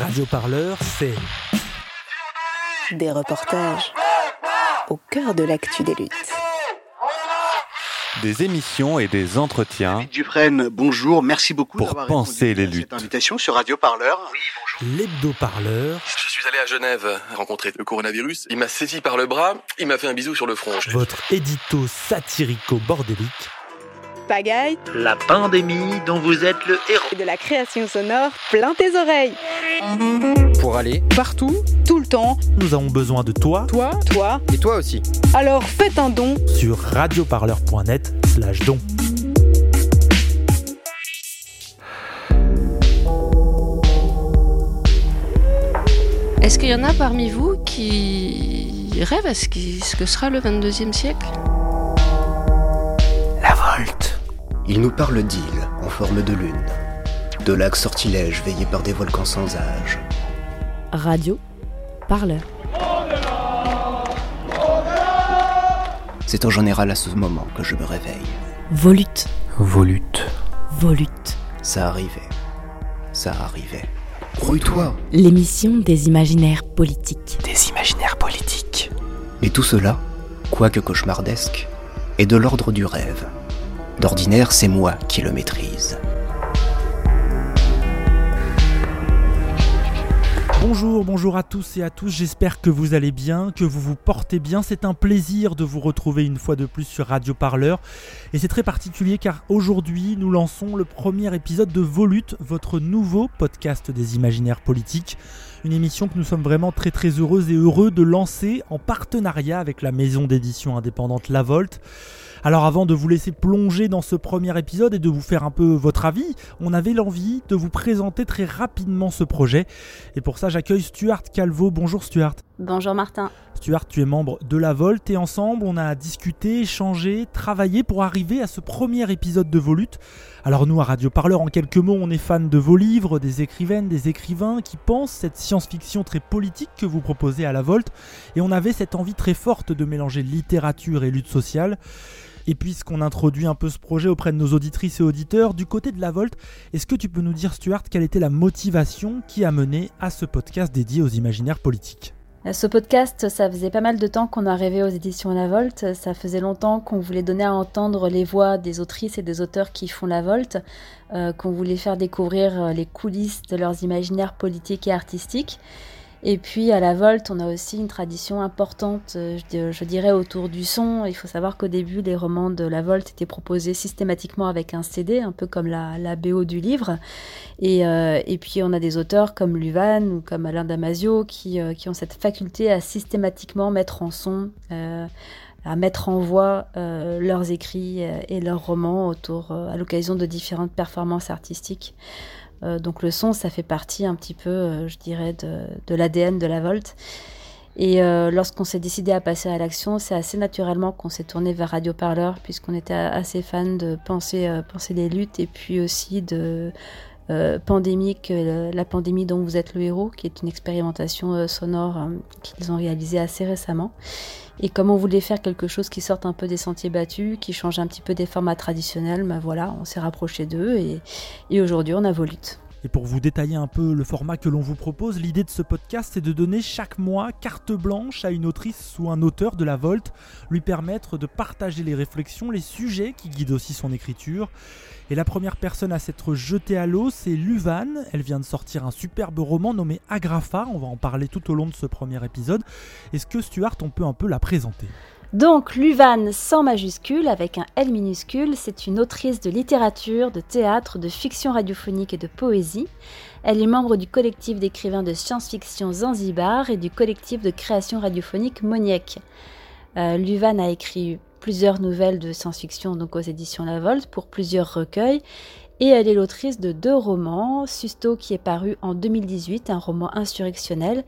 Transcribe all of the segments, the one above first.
Radio Parleur, c'est des reportages au cœur de l'actu des luttes. Des émissions et des entretiens. Dufresne, bonjour, merci beaucoup pour penser les luttes. Cette invitation sur Radio Parleur. Oui, bonjour. L'hebdo-parleur. Je suis allé à Genève rencontrer le coronavirus. Il m'a saisi par le bras, il m'a fait un bisou sur le front. Votre édito satirico-bordélique pagaille, la pandémie dont vous êtes le héros, et de la création sonore plein tes oreilles. Pour aller partout, tout le temps, nous avons besoin de toi, toi, toi, et toi aussi. Alors faites un don. Sur radioparleur.net slash don. Est-ce qu'il y en a parmi vous qui rêvent à ce, ce que sera le 22e siècle? Il nous parle d'îles en forme de lune, de lacs sortilèges veillés par des volcans sans âge. Radio, parleur. C'est en général à ce moment que je me réveille. Volute. Volute. Volute. Ça arrivait. Ça arrivait. Grouille-toi L'émission des imaginaires politiques. Des imaginaires politiques. Et tout cela, quoique cauchemardesque, est de l'ordre du rêve. D'ordinaire, c'est moi qui le maîtrise. Bonjour, bonjour à tous et à tous, j'espère que vous allez bien, que vous vous portez bien. C'est un plaisir de vous retrouver une fois de plus sur Radio Parleur. Et c'est très particulier car aujourd'hui nous lançons le premier épisode de Volute, votre nouveau podcast des imaginaires politiques. Une émission que nous sommes vraiment très très heureux et heureux de lancer en partenariat avec la maison d'édition indépendante La Volte. Alors avant de vous laisser plonger dans ce premier épisode et de vous faire un peu votre avis, on avait l'envie de vous présenter très rapidement ce projet. Et pour ça j'accueille Stuart Calvo. Bonjour Stuart. Bonjour Martin. Stuart, tu es membre de la Volte et ensemble on a discuté, échangé, travaillé pour arriver à ce premier épisode de Volute. Alors nous à Radio Parleur en quelques mots on est fan de vos livres, des écrivaines, des écrivains qui pensent cette science-fiction très politique que vous proposez à la Volte et on avait cette envie très forte de mélanger littérature et lutte sociale. Et puisqu'on introduit un peu ce projet auprès de nos auditrices et auditeurs, du côté de la Volte, est-ce que tu peux nous dire, Stuart, quelle était la motivation qui a mené à ce podcast dédié aux imaginaires politiques? Euh, ce podcast, ça faisait pas mal de temps qu'on arrivait aux éditions La Volte. Ça faisait longtemps qu'on voulait donner à entendre les voix des autrices et des auteurs qui font La Volte, euh, qu'on voulait faire découvrir euh, les coulisses de leurs imaginaires politiques et artistiques. Et puis à la Volte, on a aussi une tradition importante, euh, je dirais, autour du son. Il faut savoir qu'au début, les romans de la Volte étaient proposés systématiquement avec un CD, un peu comme la, BO du livre. Et, euh, et, puis on a des auteurs comme Luvan ou comme Alain Damasio euh, qui ont cette faculté à systématiquement mettre en son. à mettre en voix leurs écrits et leurs romans autour à l'occasion de différentes performances artistiques. Euh, donc le son, ça fait partie un petit peu, euh, je dirais, de, l'ADN de la Volte. Et euh, lorsqu'on s'est décidé à passer à l'action, c'est assez naturellement qu'on s'est tourné vers Radio Parleur, puisqu'on était assez fan de penser, penser les luttes et puis aussi de pandémique, la pandémie dont vous êtes le héros, qui est une expérimentation sonore qu'ils ont réalisée assez récemment. Et comme on voulait faire quelque chose qui sorte un peu des sentiers battus, qui change un petit peu des formats traditionnels, ben voilà, on s'est rapproché d'eux et, aujourd'hui on a Volute. Et pour vous détailler un peu le format que l'on vous propose, l'idée de ce podcast, c'est de donner chaque mois carte blanche à une autrice ou un auteur de la Volte, lui permettre de partager les réflexions, les sujets qui guident aussi son écriture. Et la première personne à s'être jetée à l'eau, c'est Luvan. Elle vient de sortir un superbe roman nommé Agrafa. On va en parler tout au long de ce premier épisode. Est-ce que Stuart, on peut un peu la présenter? Donc Luvan sans majuscule avec un L minuscule, c'est une autrice de littérature, de théâtre, de fiction radiophonique et de poésie. Elle est membre du collectif d'écrivains de science-fiction Zanzibar et du collectif de création radiophonique Moniec. Euh, Luvan a écrit plusieurs nouvelles de science-fiction donc aux éditions La Volte pour plusieurs recueils et elle est l'autrice de deux romans, Susto qui est paru en 2018, un roman insurrectionnel,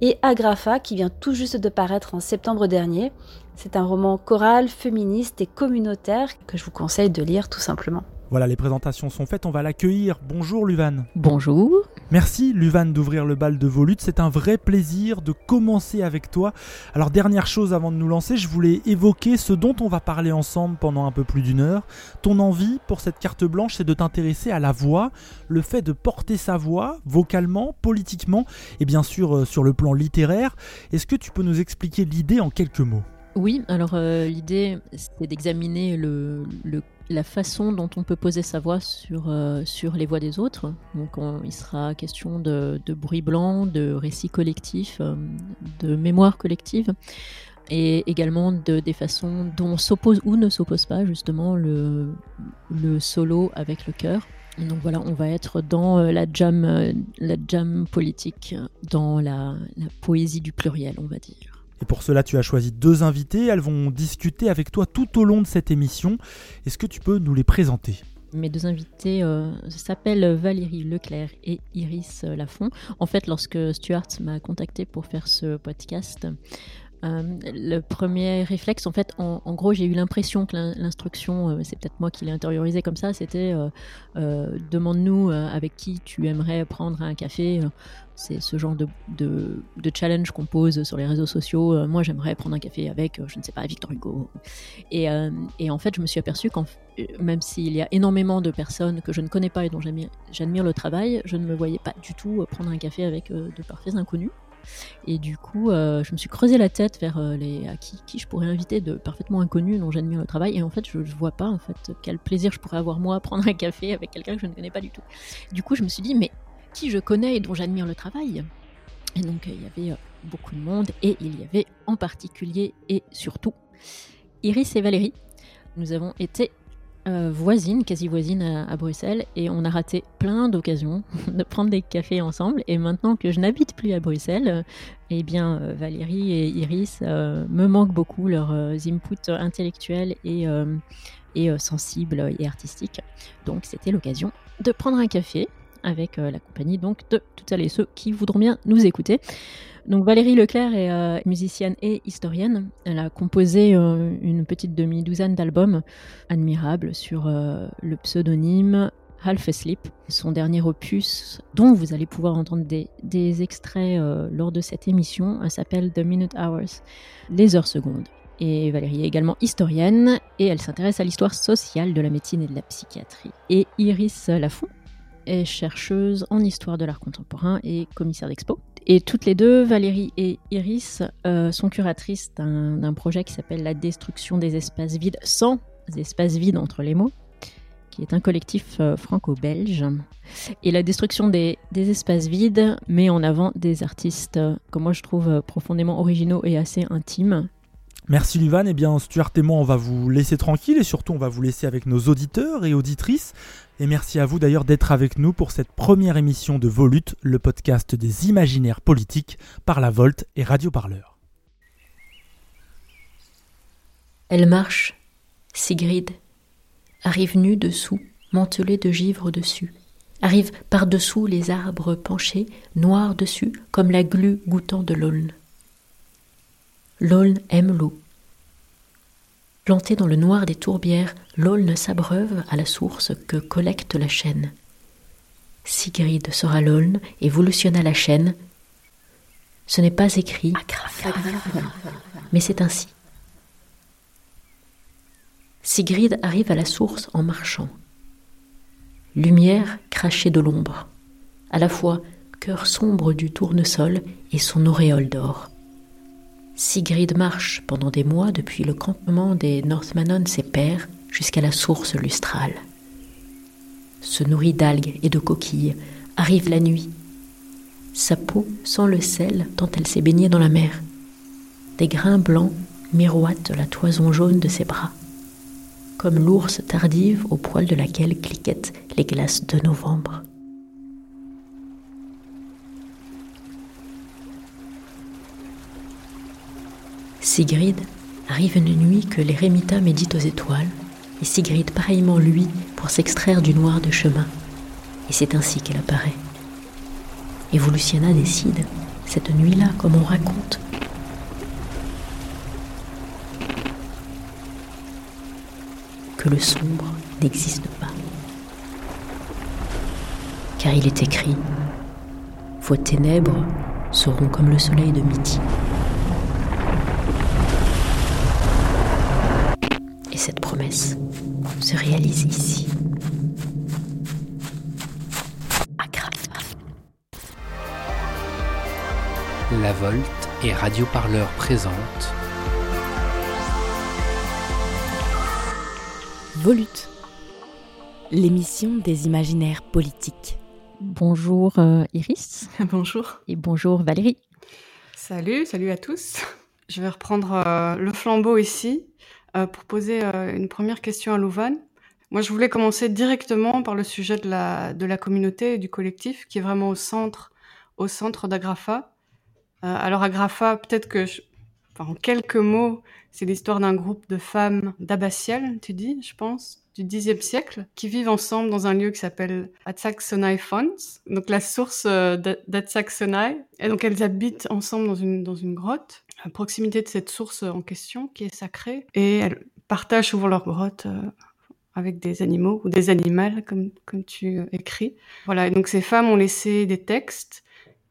et Agrafa qui vient tout juste de paraître en septembre dernier, c'est un roman choral, féministe et communautaire que je vous conseille de lire tout simplement. Voilà, les présentations sont faites, on va l'accueillir. Bonjour Luvan. Bonjour. Merci Luvan d'ouvrir le bal de Volute, c'est un vrai plaisir de commencer avec toi. Alors dernière chose avant de nous lancer, je voulais évoquer ce dont on va parler ensemble pendant un peu plus d'une heure. Ton envie pour cette carte blanche, c'est de t'intéresser à la voix, le fait de porter sa voix, vocalement, politiquement, et bien sûr euh, sur le plan littéraire. Est-ce que tu peux nous expliquer l'idée en quelques mots? Oui, alors euh, l'idée, c'est d'examiner le, la façon dont on peut poser sa voix sur, euh, sur les voix des autres. Donc il sera question de, bruit blanc, de récit collectif, euh, de mémoire collective, et également de, des façons dont on s'oppose ou ne s'oppose pas justement le, le solo avec le chœur. donc voilà, on va être dans la jam, la jam politique, dans la poésie du pluriel, on va dire. Et pour cela, tu as choisi deux invités. Elles vont discuter avec toi tout au long de cette émission. Est-ce que tu peux nous les présenter? Mes deux invités euh, s'appellent Valérie Leclerc et Iris Lafont. En fait, lorsque Stuart m'a contacté pour faire ce podcast, euh, le premier réflexe, en fait, en, gros, j'ai eu l'impression que l'instruction, euh, c'est peut-être moi qui l'ai intériorisé comme ça, c'était euh, demande-nous avec qui tu aimerais prendre un café. C'est ce genre de, challenge qu'on pose sur les réseaux sociaux. moi, j'aimerais prendre un café avec, je ne sais pas, Victor Hugo. Et, et en fait, je me suis aperçu qu'en même s'il y a énormément de personnes que je ne connais pas et dont j'admire le travail, je ne me voyais pas du tout prendre un café avec de parfaits inconnus. Et du coup, euh, je me suis creusé la tête vers euh, les à qui, je pourrais inviter de parfaitement inconnus dont j'admire le travail. Et en fait, je ne vois pas en fait quel plaisir je pourrais avoir moi à prendre un café avec quelqu'un que je ne connais pas du tout. Du coup, je me suis dit, mais qui je connais et dont j'admire le travail? Et donc, il y avait euh, beaucoup de monde et il y avait en particulier et surtout Iris et Valérie. Nous avons été euh, voisine, quasi voisine à, Bruxelles, et on a raté plein d'occasions de prendre des cafés ensemble. Et maintenant que je n'habite plus à Bruxelles, euh, eh bien euh, Valérie et Iris me manquent beaucoup leurs inputs intellectuels et, et sensibles et artistiques. Donc c'était l'occasion de prendre un café avec la compagnie donc de toutes celles et ceux qui voudront bien nous écouter. Donc Valérie Leclerc est euh, musicienne et historienne. Elle a composé euh, une petite demi-douzaine d'albums admirables sur euh, le pseudonyme Half Asleep, son dernier opus, dont vous allez pouvoir entendre des, extraits lors de cette émission, s'appelle The Minute Hours, les heures secondes. Et Valérie est également historienne et elle s'intéresse à l'histoire sociale de la médecine et de la psychiatrie. Et Iris Lafont est chercheuse en histoire de l'art contemporain et commissaire d'expo. Et toutes les deux, Valérie et Iris, euh, sont curatrices d'un projet qui s'appelle La destruction des espaces vides, sans espaces vides entre les mots, qui est un collectif euh, franco-belge. Et la destruction des, espaces vides met en avant des artistes euh, que moi je trouve profondément originaux et assez intimes. Merci Luvan, et eh bien Stuart et moi on va vous laisser tranquille et surtout on va vous laisser avec nos auditeurs et auditrices. Et merci à vous d'ailleurs d'être avec nous pour cette première émission de Volute, le podcast des imaginaires politiques par la Volte et Radio Parleur. Elle marche, Sigrid, arrive nue dessous, mantelée de givre dessus, arrive par-dessous les arbres penchés, noirs dessus, comme la glu goûtant de l'aulne. L'aulne aime l'eau. Planté dans le noir des tourbières, l'aulne s'abreuve à la source que collecte la chaîne. Sigrid sera l'aulne et volutionna la chaîne. Ce n'est pas écrit, mais c'est ainsi. Sigrid arrive à la source en marchant. Lumière crachée de l'ombre, à la fois cœur sombre du tournesol et son auréole d'or. Sigrid marche pendant des mois depuis le campement des Northmanon ses pères jusqu'à la source lustrale. Se nourrit d'algues et de coquilles, arrive la nuit. Sa peau sent le sel tant elle s'est baignée dans la mer. Des grains blancs miroitent la toison jaune de ses bras, comme l'ours tardive au poil de laquelle cliquettent les glaces de novembre. Sigrid arrive une nuit que l'Érémita médite aux étoiles, et Sigrid pareillement lui pour s'extraire du noir de chemin. Et c'est ainsi qu'elle apparaît. Et vous, Luciana, décide, cette nuit-là, comme on raconte, que le sombre n'existe pas. Car il est écrit, Vos ténèbres seront comme le soleil de midi. Et cette promesse se réalise ici. La Volte et Radio Parleur présente Volute, l'émission des imaginaires politiques. Bonjour euh, Iris. bonjour. Et bonjour Valérie. Salut, salut à tous. Je vais reprendre euh, le flambeau ici pour poser une première question à Louvain. Moi, je voulais commencer directement par le sujet de la, de la communauté et du collectif qui est vraiment au centre, au centre d'Agrafa. alors Agrafa, peut-être que, en quelques mots, c'est l'histoire d'un groupe de femmes d'Abbatiel, tu dis, je pense, du Xe siècle, qui vivent ensemble dans un lieu qui s'appelle Sonai Fons, donc la source euh, Sonai. Et donc elles habitent ensemble dans une, dans une grotte, à proximité de cette source en question, qui est sacrée. Et elles partagent souvent leur grotte euh, avec des animaux ou des animaux, comme, comme tu euh, écris. Voilà, et donc ces femmes ont laissé des textes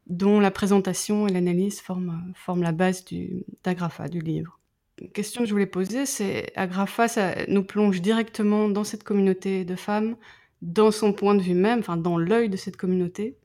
dont la présentation et l'analyse forment, forment la base du, d'Agrafa, du livre question que je voulais poser, c'est Agrafa, ça nous plonge directement dans cette communauté de femmes, dans son point de vue même, enfin dans l'œil de cette communauté.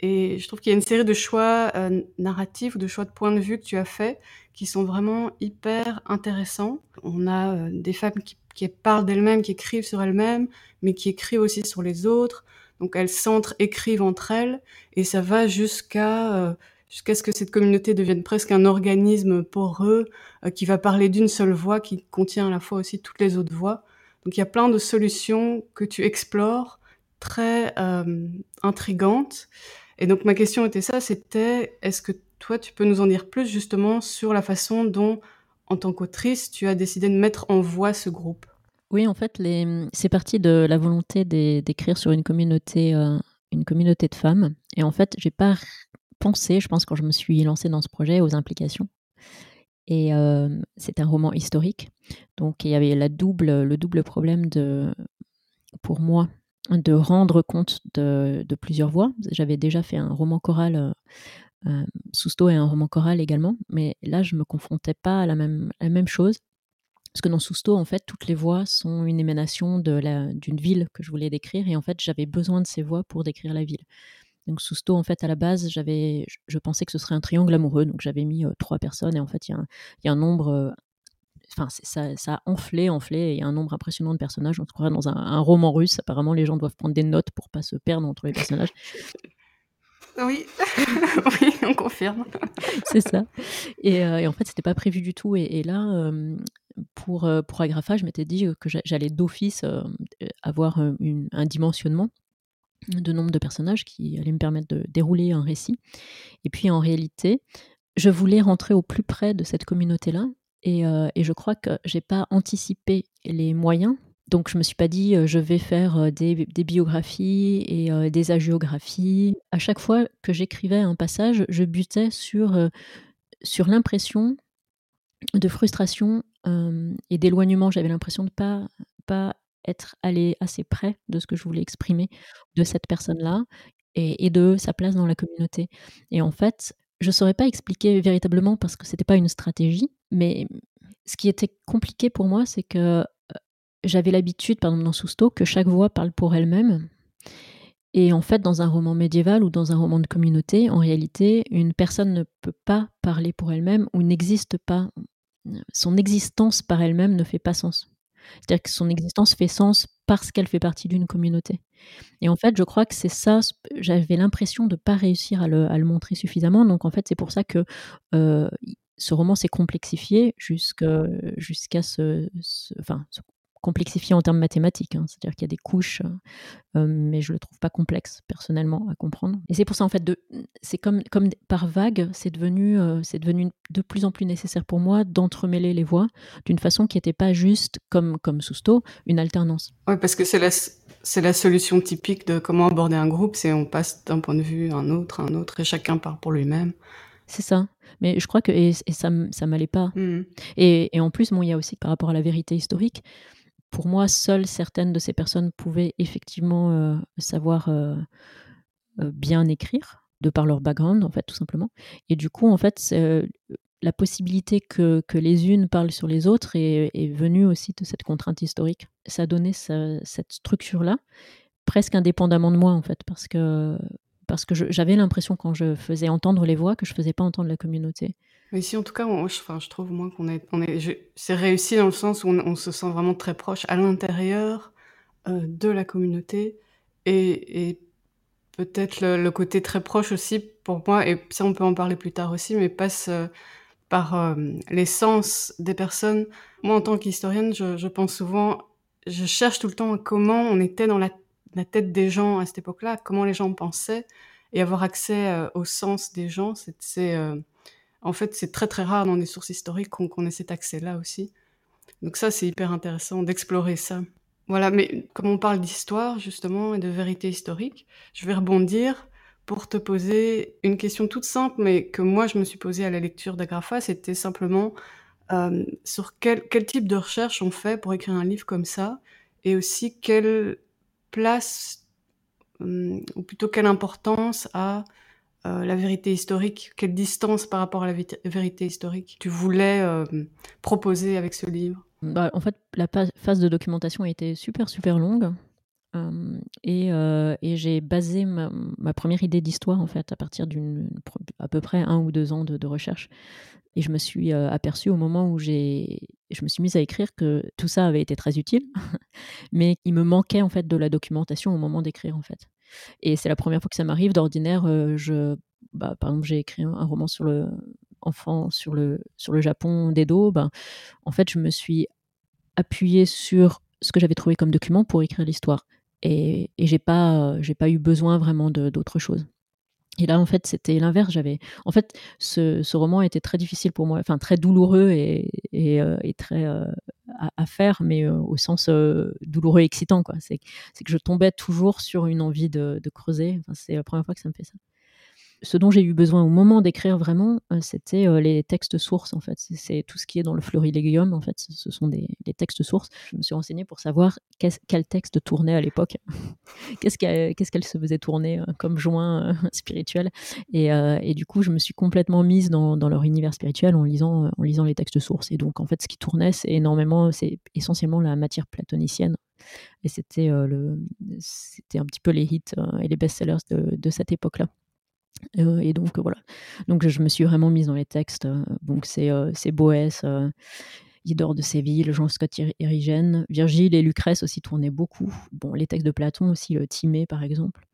Et je trouve qu'il y a une série de choix euh, narratifs ou de choix de points de vue que tu as fait qui sont vraiment hyper intéressants. On a euh, des femmes qui, qui parlent d'elles-mêmes, qui écrivent sur elles-mêmes, mais qui écrivent aussi sur les autres. Donc elles s'entre-écrivent entre elles et ça va jusqu'à euh, jusqu'à ce que cette communauté devienne presque un organisme poreux euh, qui va parler d'une seule voix, qui contient à la fois aussi toutes les autres voix. Donc il y a plein de solutions que tu explores, très euh, intrigantes. Et donc ma question était ça, c'était est-ce que toi tu peux nous en dire plus justement sur la façon dont, en tant qu'autrice, tu as décidé de mettre en voix ce groupe? Oui, en fait, c'est parti de la volonté d'écrire sur une communauté, euh, une communauté de femmes. Et en fait, j'ai pas pensé, je pense, quand je me suis lancée dans ce projet, aux implications. Et c'est un roman historique. Donc il y avait la double, le double problème de, pour moi de rendre compte de, plusieurs voix. J'avais déjà fait un roman choral, euh, euh, Sousto et un roman choral également, mais là je ne me confrontais pas à la même, la même chose. Parce que dans Sousto, en fait, toutes les voix sont une émanation d'une ville que je voulais décrire, et en fait, j'avais besoin de ces voix pour décrire la ville. Donc Sousto, en fait, à la base, j'avais, je, pensais que ce serait un triangle amoureux, donc j'avais mis euh, trois personnes, et en fait, il y, a un nombre, euh, enfin, ça, a enflé, enflé, et il y a un nombre impressionnant de personnages. On se croirait dans un, roman russe. Apparemment, les gens doivent prendre des notes pour pas se perdre entre les personnages. Oui, oui, on confirme. C'est ça. Et, euh, et, en fait, c'était pas prévu du tout. Et, là, pour, pour Agrafa, je m'étais dit que j'allais d'office avoir un dimensionnement de nombre de personnages qui allaient me permettre de dérouler un récit. Et puis en réalité, je voulais rentrer au plus près de cette communauté-là. Et, euh, je crois que j'ai pas anticipé les moyens. Donc je me suis pas dit euh, je vais faire euh, des, biographies et des agiographies. À chaque fois que j'écrivais un passage, je butais sur, sur l'impression de frustration et d'éloignement. J'avais l'impression de pas pas être allé assez près de ce que je voulais exprimer de cette personne-là et, de sa place dans la communauté. Et en fait, je ne saurais pas expliquer véritablement parce que c'était pas une stratégie, mais ce qui était compliqué pour moi, c'est que j'avais l'habitude, par exemple dans Sousto, que chaque voix parle pour elle-même. Et en fait, dans un roman médiéval ou dans un roman de communauté, en réalité, une personne ne peut pas parler pour elle-même ou n'existe pas. Son existence par elle-même ne fait pas sens. C'est-à-dire que son existence fait sens parce qu'elle fait partie d'une communauté. Et en fait, je crois que c'est ça, j'avais l'impression de ne pas réussir à le, montrer suffisamment. Donc en fait, c'est pour ça que euh, ce roman s'est complexifié jusqu'à ce, enfin, complexifié en termes mathématiques, hein. c'est-à-dire qu'il y a des couches, euh, mais je le trouve pas complexe personnellement à comprendre. Et c'est pour ça en fait, c'est comme, comme par vague, c'est devenu, euh, c'est devenu de plus en plus nécessaire pour moi d'entremêler les voix d'une façon qui n'était pas juste comme comme Sousto, une alternance. Oui, parce que c'est la c'est la solution typique de comment aborder un groupe, c'est on passe d'un point de vue à un autre, à un autre, et chacun part pour lui-même. C'est ça. Mais je crois que et, ça, ça m'allait pas. Mmh. Et, et, en plus, bon, il y a aussi par rapport à la vérité historique, pour moi, seules certaines de ces personnes pouvaient effectivement euh, savoir euh, euh, bien écrire. de par leur background, en fait, tout simplement. Et du coup, en fait, la possibilité que, les unes parlent sur les autres est, est, venue aussi de cette contrainte historique. Ça donné cette structure-là, presque indépendamment de moi, en fait, parce que, parce que j'avais l'impression, quand je faisais entendre les voix, que je ne faisais pas entendre la communauté. Mais ici, en tout cas, je, enfin, je trouve moins qu'on est, on est c'est réussi dans le sens où on, se sent vraiment très proche à l'intérieur euh, de la communauté et, et peut-être le, côté très proche aussi pour moi, et ça on peut en parler plus tard aussi, mais passe euh, par euh, l'essence des personnes. Moi, en tant qu'historienne, je, je, pense souvent, je cherche tout le temps comment on était dans la, la tête des gens à cette époque-là, comment les gens pensaient, et avoir accès euh, au sens des gens, c'est, en fait, c'est très très rare dans des sources historiques qu'on, qu'on ait cet accès-là aussi. Donc ça, c'est hyper intéressant d'explorer ça. Voilà, mais comme on parle d'histoire justement et de vérité historique, je vais rebondir pour te poser une question toute simple, mais que moi je me suis posée à la lecture d'Agrafa, c'était simplement euh, sur quel, quel, type de recherche on fait pour écrire un livre comme ça, et aussi quelle place, hum, ou plutôt quelle importance a euh, la vérité historique, quelle distance par rapport à la vérité historique tu voulais euh, proposer avec ce livre? Bah, En fait, la phase de documentation a été super super longue. Euh, et, j'ai basé ma, première idée d'histoire en fait à partir d'une à peu près un ou deux ans de, de recherche. Et je me suis aperçue au moment où je me suis mise à écrire que tout ça avait été très utile, mais il me manquait en fait de la documentation au moment d'écrire en fait. Et c'est la première fois que ça m'arrive. D'ordinaire, euh, je, bah, par exemple, j'ai écrit un, roman sur le enfant sur le sur le Japon d'Edo. Ben, en fait, je me suis appuyée sur ce que j'avais trouvé comme document pour écrire l'histoire et, et j'ai pas j'ai pas eu besoin vraiment d'autre chose. Et là, en fait, c'était l'inverse. J'avais, en fait, ce, roman était très difficile pour moi, enfin très douloureux et, euh, très euh, à, faire, mais euh, au sens douloureux et excitant. C'est, que je tombais toujours sur une envie de, creuser. C'est la première fois que ça me fait ça ce dont j'ai eu besoin au moment d'écrire vraiment, euh, c'était euh, les textes sources en fait. C'est tout ce qui est dans le Florilegium en fait. Ce sont des, textes sources. Je me suis renseignée pour savoir quel texte tournait à l'époque, qu'est-ce qu'elle se faisait tourner euh, comme joint spirituel. Et, du coup, je me suis complètement mise dans, leur univers spirituel en lisant, les textes sources. Et donc en fait, ce qui tournait, c'est énormément, c'est essentiellement la matière platonicienne. Et c'était un petit peu les hits et les best-sellers de cette époque-là. Euh, et donc voilà. Donc je me suis vraiment mise dans les textes. Euh, donc c'est euh, Boès, Idore de Séville, Jean-Scott Érigène, Virgile et Lucrèce aussi tournaient beaucoup. Bon, les textes de Platon aussi, le Timée par exemple.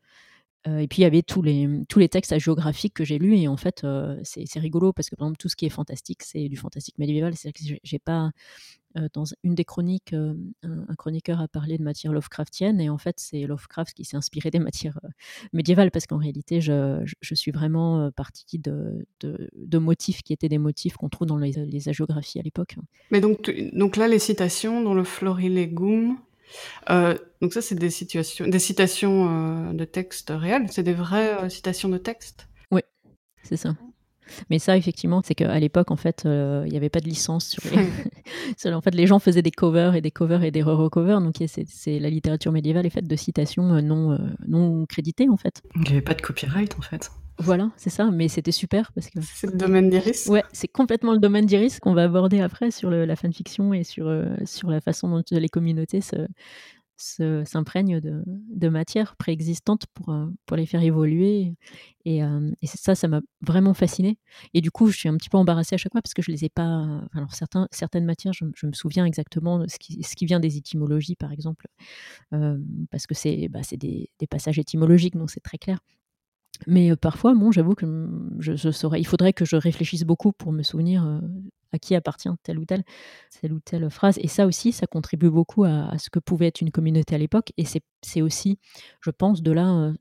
et puis il y avait tous les, tous les textes géographiques que j'ai lus et en fait c'est rigolo parce que par exemple tout ce qui est fantastique c'est du fantastique médiéval. C'est que j'ai pas euh, dans une des chroniques, euh, un, chroniqueur a parlé de matière Lovecraftienne, et en fait, c'est Lovecraft qui s'est inspiré des matières euh, médiévales, parce qu'en réalité, je, je, suis vraiment partie de, de, de, motifs qui étaient des motifs qu'on trouve dans les, les hagiographies à l'époque. Mais donc, donc là, les citations dans le Florilegum, euh, donc ça, c'est des, situations, des citations de textes réels, c'est des vraies citations de textes? Oui, c'est ça. Mais ça, effectivement, c'est qu'à l'époque, en fait, euh, il n'y avait pas de licence sur les... en fait, les gens faisaient des covers et des covers et des re-covers. Donc, c'est la littérature médiévale est faite de citations euh, non, euh, non créditées, en fait. Il n'y avait pas de copyright, en fait. Voilà, c'est ça, mais c'était super parce que. C'est le domaine d'Iris Ouais, c'est complètement le domaine d'Iris qu'on va aborder après sur le, la fanfiction et sur, sur la façon dont les communautés se, s'imprègnent de, de, matière préexistante pour, euh, pour les faire évoluer. Et, euh, ça, ça m'a vraiment fasciné. Et du coup, je suis un petit peu embarrassée à chaque fois parce que je les ai pas. Alors, certains, certaines matières, je, me souviens exactement ce qui, ce qui vient des étymologies, par exemple, euh, parce que c'est bah, des, des passages étymologiques, donc c'est très clair. Mais parfois, bon, j'avoue que je, je, saurais, il faudrait que je réfléchisse beaucoup pour me souvenir à qui appartient telle ou telle, telle ou telle phrase. Et ça aussi, ça contribue beaucoup à, ce que pouvait être une communauté à l'époque. Et c'est aussi, je pense, de là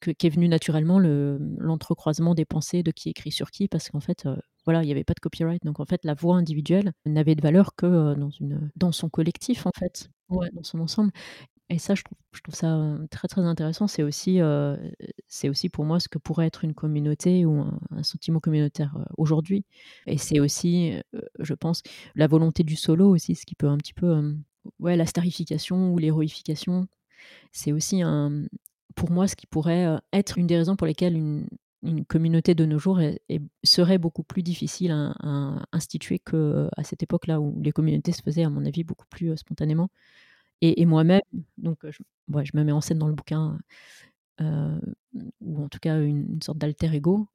qu'est venu naturellement l'entrecroisement des pensées de qui écrit sur qui, parce qu'en fait, voilà, il n'y avait pas de copyright. Donc en fait, la voix individuelle n'avait de valeur que dans, une, dans son collectif, en fait, ouais, dans son ensemble. Et ça, je trouve, ça très très intéressant. C'est aussi, euh, aussi pour moi ce que pourrait être une communauté ou un, sentiment communautaire aujourd'hui. Et c'est aussi, je pense, la volonté du solo aussi, ce qui peut un petit peu, ouais, la starification ou l'héroïfication. C'est aussi pour moi ce qui pourrait être une des raisons pour lesquelles une communauté de nos jours serait beaucoup plus difficile à, instituer qu'à cette époque-là où les communautés se faisaient, à mon avis, beaucoup plus spontanément. Et, moi-même, donc je, me mets en scène dans le bouquin, ou en tout cas une, sorte d'alter ego.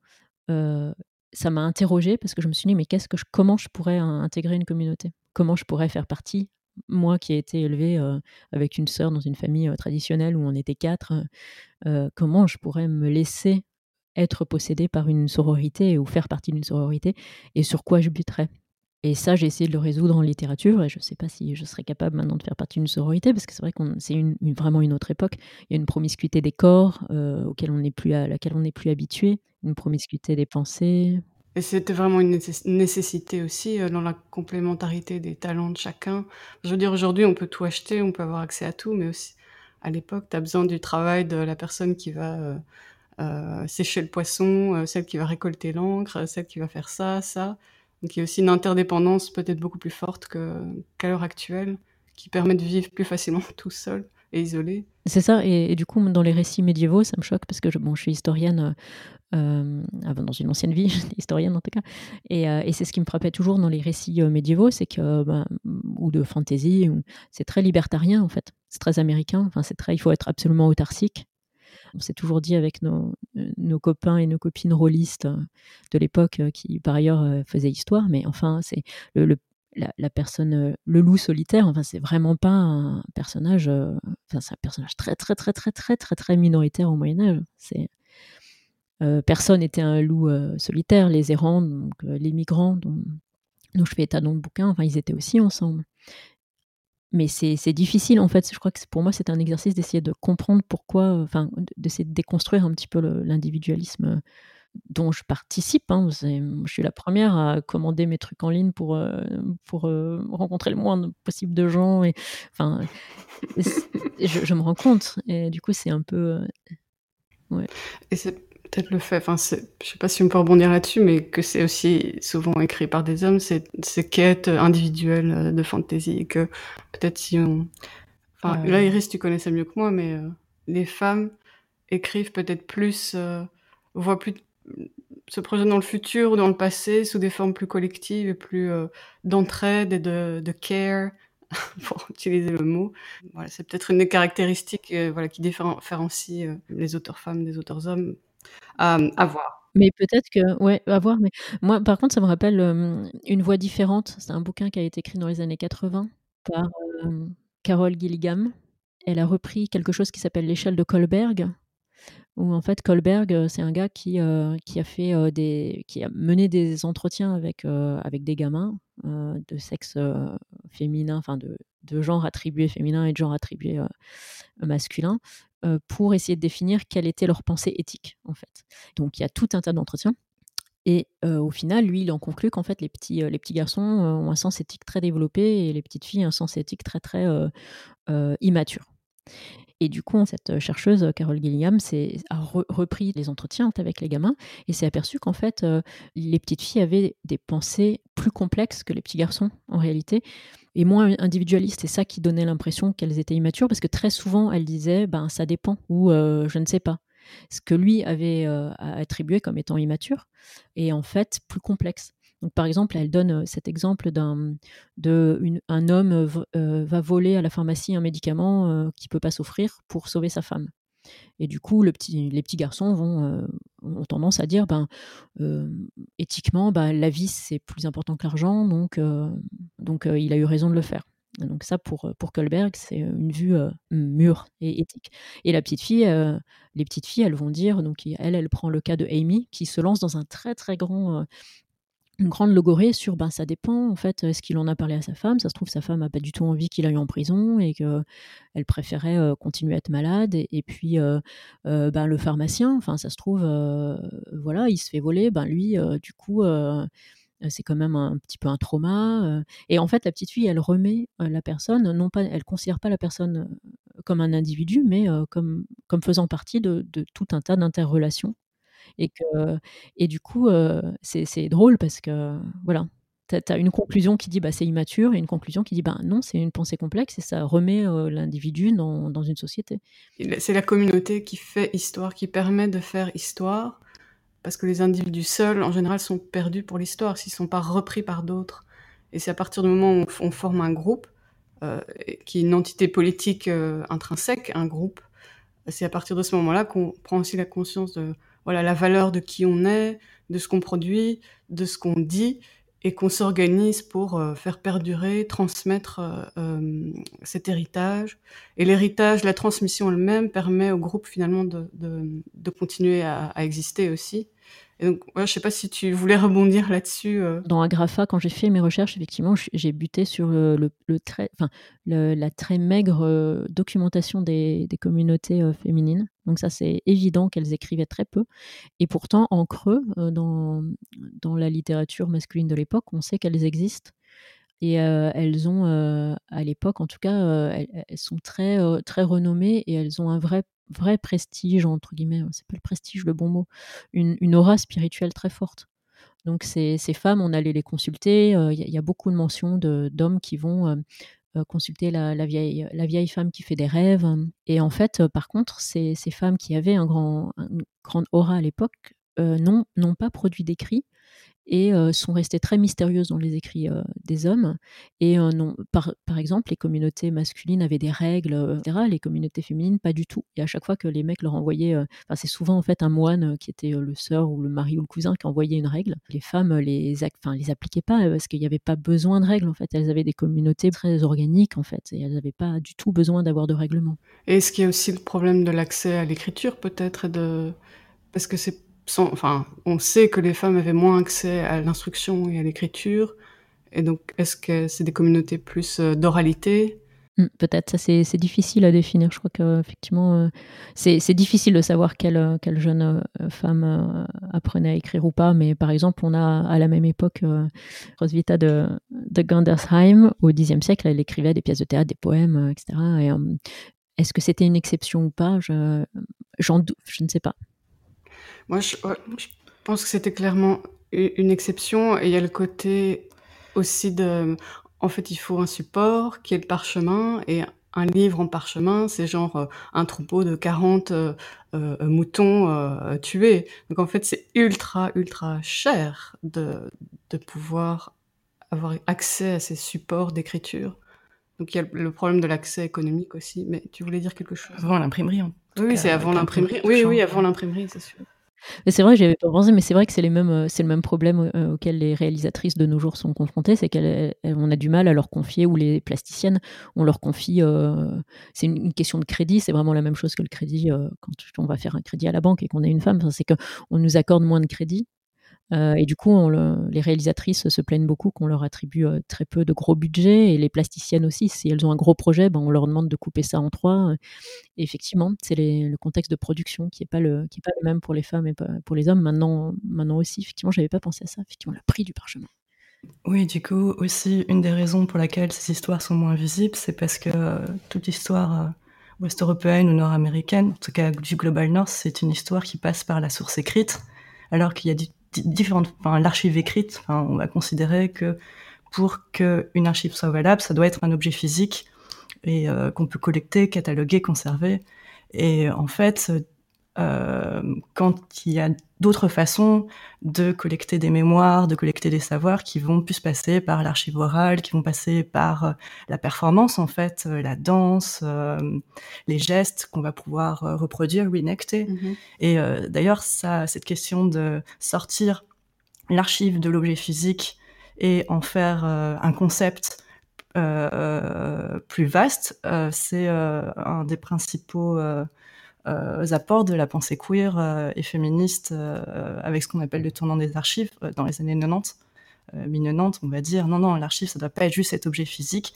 ça m'a interrogée parce que je me suis dit, mais qu'est-ce que je, comment je pourrais intégrer une communauté? Comment je pourrais faire partie moi qui ai été élevée avec une sœur dans une famille traditionnelle où on était quatre, comment je pourrais me laisser être possédée par une sororité ou faire partie d'une sororité et sur quoi je buterais et ça, j'ai essayé de le résoudre en littérature et je ne sais pas si je serais capable maintenant de faire partie d'une sororité parce que c'est vrai que c'est une, vraiment une autre époque. Il y a une promiscuité des corps auquel on plus à laquelle on n'est plus habitué, une promiscuité des pensées. Et c'était vraiment une nécessité aussi euh, dans la complémentarité des talents de chacun. Je veux dire, aujourd'hui, on peut tout acheter, on peut avoir accès à tout, mais aussi à l'époque, tu as besoin du travail de la personne qui va euh, euh, sécher le poisson, celle qui va récolter l'encre, celle qui va faire ça, ça. Donc il y a aussi une interdépendance peut-être beaucoup plus forte qu'à l'heure actuelle, qui permet de vivre plus facilement tout seul et isolé. C'est ça, et, du coup, dans les récits médiévaux, ça me choque parce que je, bon, je suis historienne euh, dans une ancienne vie, historienne en tout cas. Et, euh, et c'est ce qui me frappait toujours dans les récits euh, médiévaux, c'est que, ben, ou de fantasy, c'est très libertarien en fait. C'est très américain. Enfin, c'est très, il faut être absolument autarcique. On s'est toujours dit avec nos, nos, copains et nos copines rôlistes de l'époque, qui par ailleurs faisaient histoire, mais enfin, c'est le, la, personne, le loup solitaire, enfin, c'est vraiment pas un personnage, enfin, c'est un personnage très, très, très, très, très, très, très minoritaire au Moyen-Âge. C'est euh, personne n'était un loup euh, solitaire. Les errants, donc, euh, les migrants dont, je fais état dans le bouquin, enfin, ils étaient aussi ensemble. Mais c'est difficile en fait. Je crois que pour moi, c'est un exercice d'essayer de comprendre pourquoi, enfin, d'essayer de déconstruire un petit peu l'individualisme dont je participe. Hein. Je suis la première à commander mes trucs en ligne pour, pour rencontrer le moins possible de gens. Et, enfin, je, me rends compte. Et du coup, c'est un peu. Peut-être le fait, enfin, je sais pas si on peut rebondir là-dessus, mais que c'est aussi souvent écrit par des hommes, ces quêtes individuelles euh, de fantasy, que peut-être si on... Enfin, là, Iris, tu connais ça mieux que moi, mais euh, les femmes écrivent peut-être plus, euh, voient plus ce projet dans le futur ou dans le passé sous des formes plus collectives et plus d'entraide et de, de care, pour utiliser le mot. Voilà, c'est peut-être une des caractéristiques voilà, qui différencie les auteurs femmes des auteurs hommes à voir. Mais peut-être que, ouais, à voir. Mais moi, par contre, ça me rappelle une voix différente. C'est un bouquin qui a été écrit dans les années 80 par Carole Gilligan. Elle a repris quelque chose qui s'appelle l'échelle de Kohlberg, où en fait Kohlberg, c'est un gars qui, qui a fait des, qui a mené des entretiens avec des gamins de sexe féminin, enfin de, genre attribué féminin et de genre attribué masculin, euh, pour essayer de définir quelle était leur pensée éthique, en fait. Donc il y a tout un tas d'entretiens. Et euh, au final, lui, il en conclut qu'en fait, les petits, euh, les petits garçons ont un sens éthique très développé et les petites filles un sens éthique très, très immature. Et du coup, cette chercheuse, Carole Gilliam, a repris les entretiens avec les gamins et s'est aperçue qu'en fait, les petites filles avaient des pensées plus complexes que les petits garçons, en réalité, et moins individualistes. C'est ça qui donnait l'impression qu'elles étaient immatures, parce que très souvent, elles disaient ben, ça dépend ou je ne sais pas. Ce que lui avait attribué comme étant immature est en fait plus complexe. Par exemple, elle donne cet exemple d'un un homme va voler à la pharmacie un médicament qui peut pas s'offrir pour sauver sa femme. Et du coup, les petits garçons ont tendance à dire, ben, éthiquement, ben, la vie c'est plus important que l'argent, donc, donc il a eu raison de le faire. Donc ça, pour, pour Kohlberg, c'est une vue mûre et éthique. Et la petite fille, les petites filles, elles vont dire, donc elle, elle prend le cas de Amy, qui se lance dans un très très grand une grande logorée sur ben ça dépend en fait est-ce qu'il en a parlé à sa femme? Ça se trouve sa femme a pas du tout envie qu'il aille en prison et que elle préférait continuer à être malade et, puis ben le pharmacien enfin ça se trouve voilà il se fait voler ben lui du coup c'est quand même un petit peu un trauma et en fait la petite fille elle remet la personne non pas elle considère pas la personne comme un individu mais comme faisant partie de tout un tas d'interrelations et, que, et du coup, c'est drôle parce que, voilà, tu as, une conclusion qui dit bah, c'est immature et une conclusion qui dit bah, non, c'est une pensée complexe et ça remet l'individu dans, dans, une société. C'est la communauté qui fait histoire, qui permet de faire histoire parce que les individus seuls, en général, sont perdus pour l'histoire s'ils ne sont pas repris par d'autres. Et c'est à partir du moment où on forme un groupe, euh, qui est une entité politique euh, intrinsèque, un groupe, c'est à partir de ce moment-là qu'on prend aussi la conscience de voilà la valeur de qui on est, de ce qu'on produit, de ce qu'on dit, et qu'on s'organise pour euh, faire perdurer, transmettre euh, euh, cet héritage. Et l'héritage, la transmission elle-même permet au groupe finalement de, continuer à, exister aussi. Et donc, ouais, je sais pas si tu voulais rebondir là-dessus. Euh. Dans Agrafa, quand j'ai fait mes recherches, effectivement, j'ai buté sur la très maigre euh, documentation des, communautés euh, féminines. Donc ça, c'est évident qu'elles écrivaient très peu. Et pourtant, en creux, dans, dans la littérature masculine de l'époque, on sait qu'elles existent. Et elles ont, à l'époque en tout cas, elles, elles, sont très, très renommées et elles ont un vrai vrai prestige, entre guillemets, c'est pas le prestige le bon mot, une, aura spirituelle très forte. Donc ces, ces, femmes, on allait les consulter, il euh, y, y, a beaucoup de mentions d'hommes qui vont euh, euh, consulter la, la, vieille, la vieille femme qui fait des rêves. Et en fait, par contre, ces, ces femmes qui avaient un grand, une grande aura à l'époque n'ont pas produit d'écrits et euh, sont restées très mystérieuses dans les écrits euh, des hommes. Et euh, par, exemple, les communautés masculines avaient des règles, etc. Les communautés féminines, pas du tout. Et à chaque fois que les mecs leur envoyaient, enfin, c'est souvent en fait un moine qui était le sœur ou le mari ou le cousin qui envoyait une règle. Les femmes les, les appliquaient pas parce qu'il n'y avait pas besoin de règles. En fait, elles avaient des communautés très organiques en fait, et elles n'avaient pas du tout besoin d'avoir de règlement. Et est-ce qu'il y a aussi le problème de l'accès à l'écriture peut-être parce que c'est enfin, on sait que les femmes avaient moins accès à l'instruction et à l'écriture. Et donc, est-ce que c'est des communautés plus euh, d'oralité? Mmh, Peut-être, ça c'est difficile à définir. Je crois qu'effectivement, euh, c'est difficile de savoir quelle, euh, jeune femme apprenait à écrire ou pas. Mais par exemple, on a à la même époque Roswitha de, de Gandersheim, au Xe siècle, elle écrivait des pièces de théâtre, des poèmes, etc. Et est-ce que c'était une exception ou pas? Je ne sais pas. Moi, je, je pense que c'était clairement une exception. Et il y a le côté aussi de. En fait, il faut un support qui est le parchemin. Et un livre en parchemin, c'est genre euh, un troupeau de 40 euh, euh, moutons tués. Donc en fait, c'est ultra, ultra cher de, de pouvoir avoir accès à ces supports d'écriture. Donc il y a le problème de l'accès économique aussi. Mais tu voulais dire quelque chose? Avant l'imprimerie. Oui, c'est avant l'imprimerie. Oui, oui, avant l'imprimerie, c'est sûr. C'est vrai, j'avais pas pensé, mais c'est vrai que c'est euh, le même problème euh, auquel les réalisatrices de nos jours sont confrontées, c'est qu'on a du mal à leur confier, ou les plasticiennes, on leur confie, euh, c'est une, question de crédit, c'est vraiment la même chose que le crédit euh, quand on va faire un crédit à la banque et qu'on est une femme, c'est qu'on nous accorde moins de crédit, euh, et du coup, les réalisatrices se plaignent beaucoup qu'on leur attribue euh, très peu de gros budgets, et les plasticiennes aussi. Si elles ont un gros projet, ben, on leur demande de couper ça en trois. Et effectivement, c'est le contexte de production qui n'est pas, le, pas le même pour les femmes et pour les hommes. Maintenant, maintenant aussi, effectivement, j'avais pas pensé à ça. Effectivement, le prix du parchemin. Oui, du coup, aussi, une des raisons pour laquelle ces histoires sont moins visibles, c'est parce que euh, toute l'histoire euh, ouest-européenne ou nord-américaine, en tout cas du Global North, c'est une histoire qui passe par la source écrite, alors qu'il y a du différentes, enfin, l'archive écrite, on va considérer que pour qu'une archive soit valable, ça doit être un objet physique et euh, qu'on peut collecter, cataloguer, conserver. Et en fait, quand il y a d'autres façons de collecter des mémoires, de collecter des savoirs qui vont plus passer par l'archive orale, qui vont passer par euh, la performance en fait, euh, la danse, euh, les gestes qu'on va pouvoir euh, reproduire, reenacter. Mm -hmm. Et d'ailleurs, ça, cette question de sortir l'archive de l'objet physique et en faire un concept plus vaste, c'est un des principaux euh, apports de la pensée queer euh, et féministe euh, avec ce qu'on appelle le tournant des archives dans les années 90. 1090, on va dire non, non, l'archive, ça doit pas être juste cet objet physique.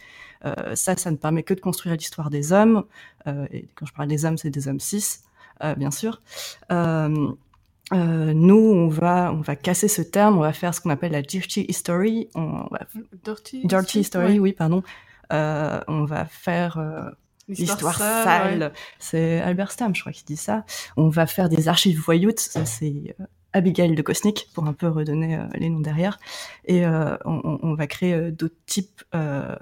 ça, ça ne permet que de construire l'histoire des hommes. et quand je parle des hommes, c'est des hommes cis, bien sûr. Nous, on va, on va casser ce terme, on va faire ce qu'on appelle la dirty history. On va... Dirty, dirty history, ouais. oui, pardon. On va faire L'histoire sale. Ouais. C'est Albert Stamm, je crois, qui dit ça. On va faire des archives voyoutes. Ça, c'est Abigail de Kosnik, pour un peu redonner les noms derrière. Et on, on, va créer d'autres types, on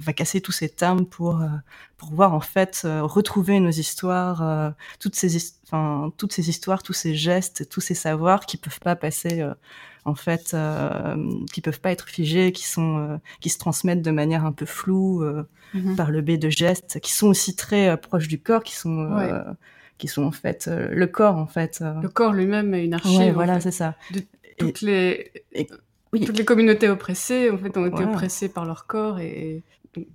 va casser tous ces termes pour, pour voir en fait retrouver nos histoires, toutes, ces, toutes ces histoires, tous ces gestes, tous ces savoirs qui peuvent pas passer en fait, euh, qui peuvent pas être figés, qui sont, euh, qui se transmettent de manière un peu floue euh, mhm. par le biais de gestes, qui sont aussi très euh, proches du corps, qui sont, qui sont en fait le corps en fait. Le corps lui-même est une archive. Ouais, voilà, c'est ça. De toutes les toutes les communautés oppressées en fait ont été oppressées par leur corps et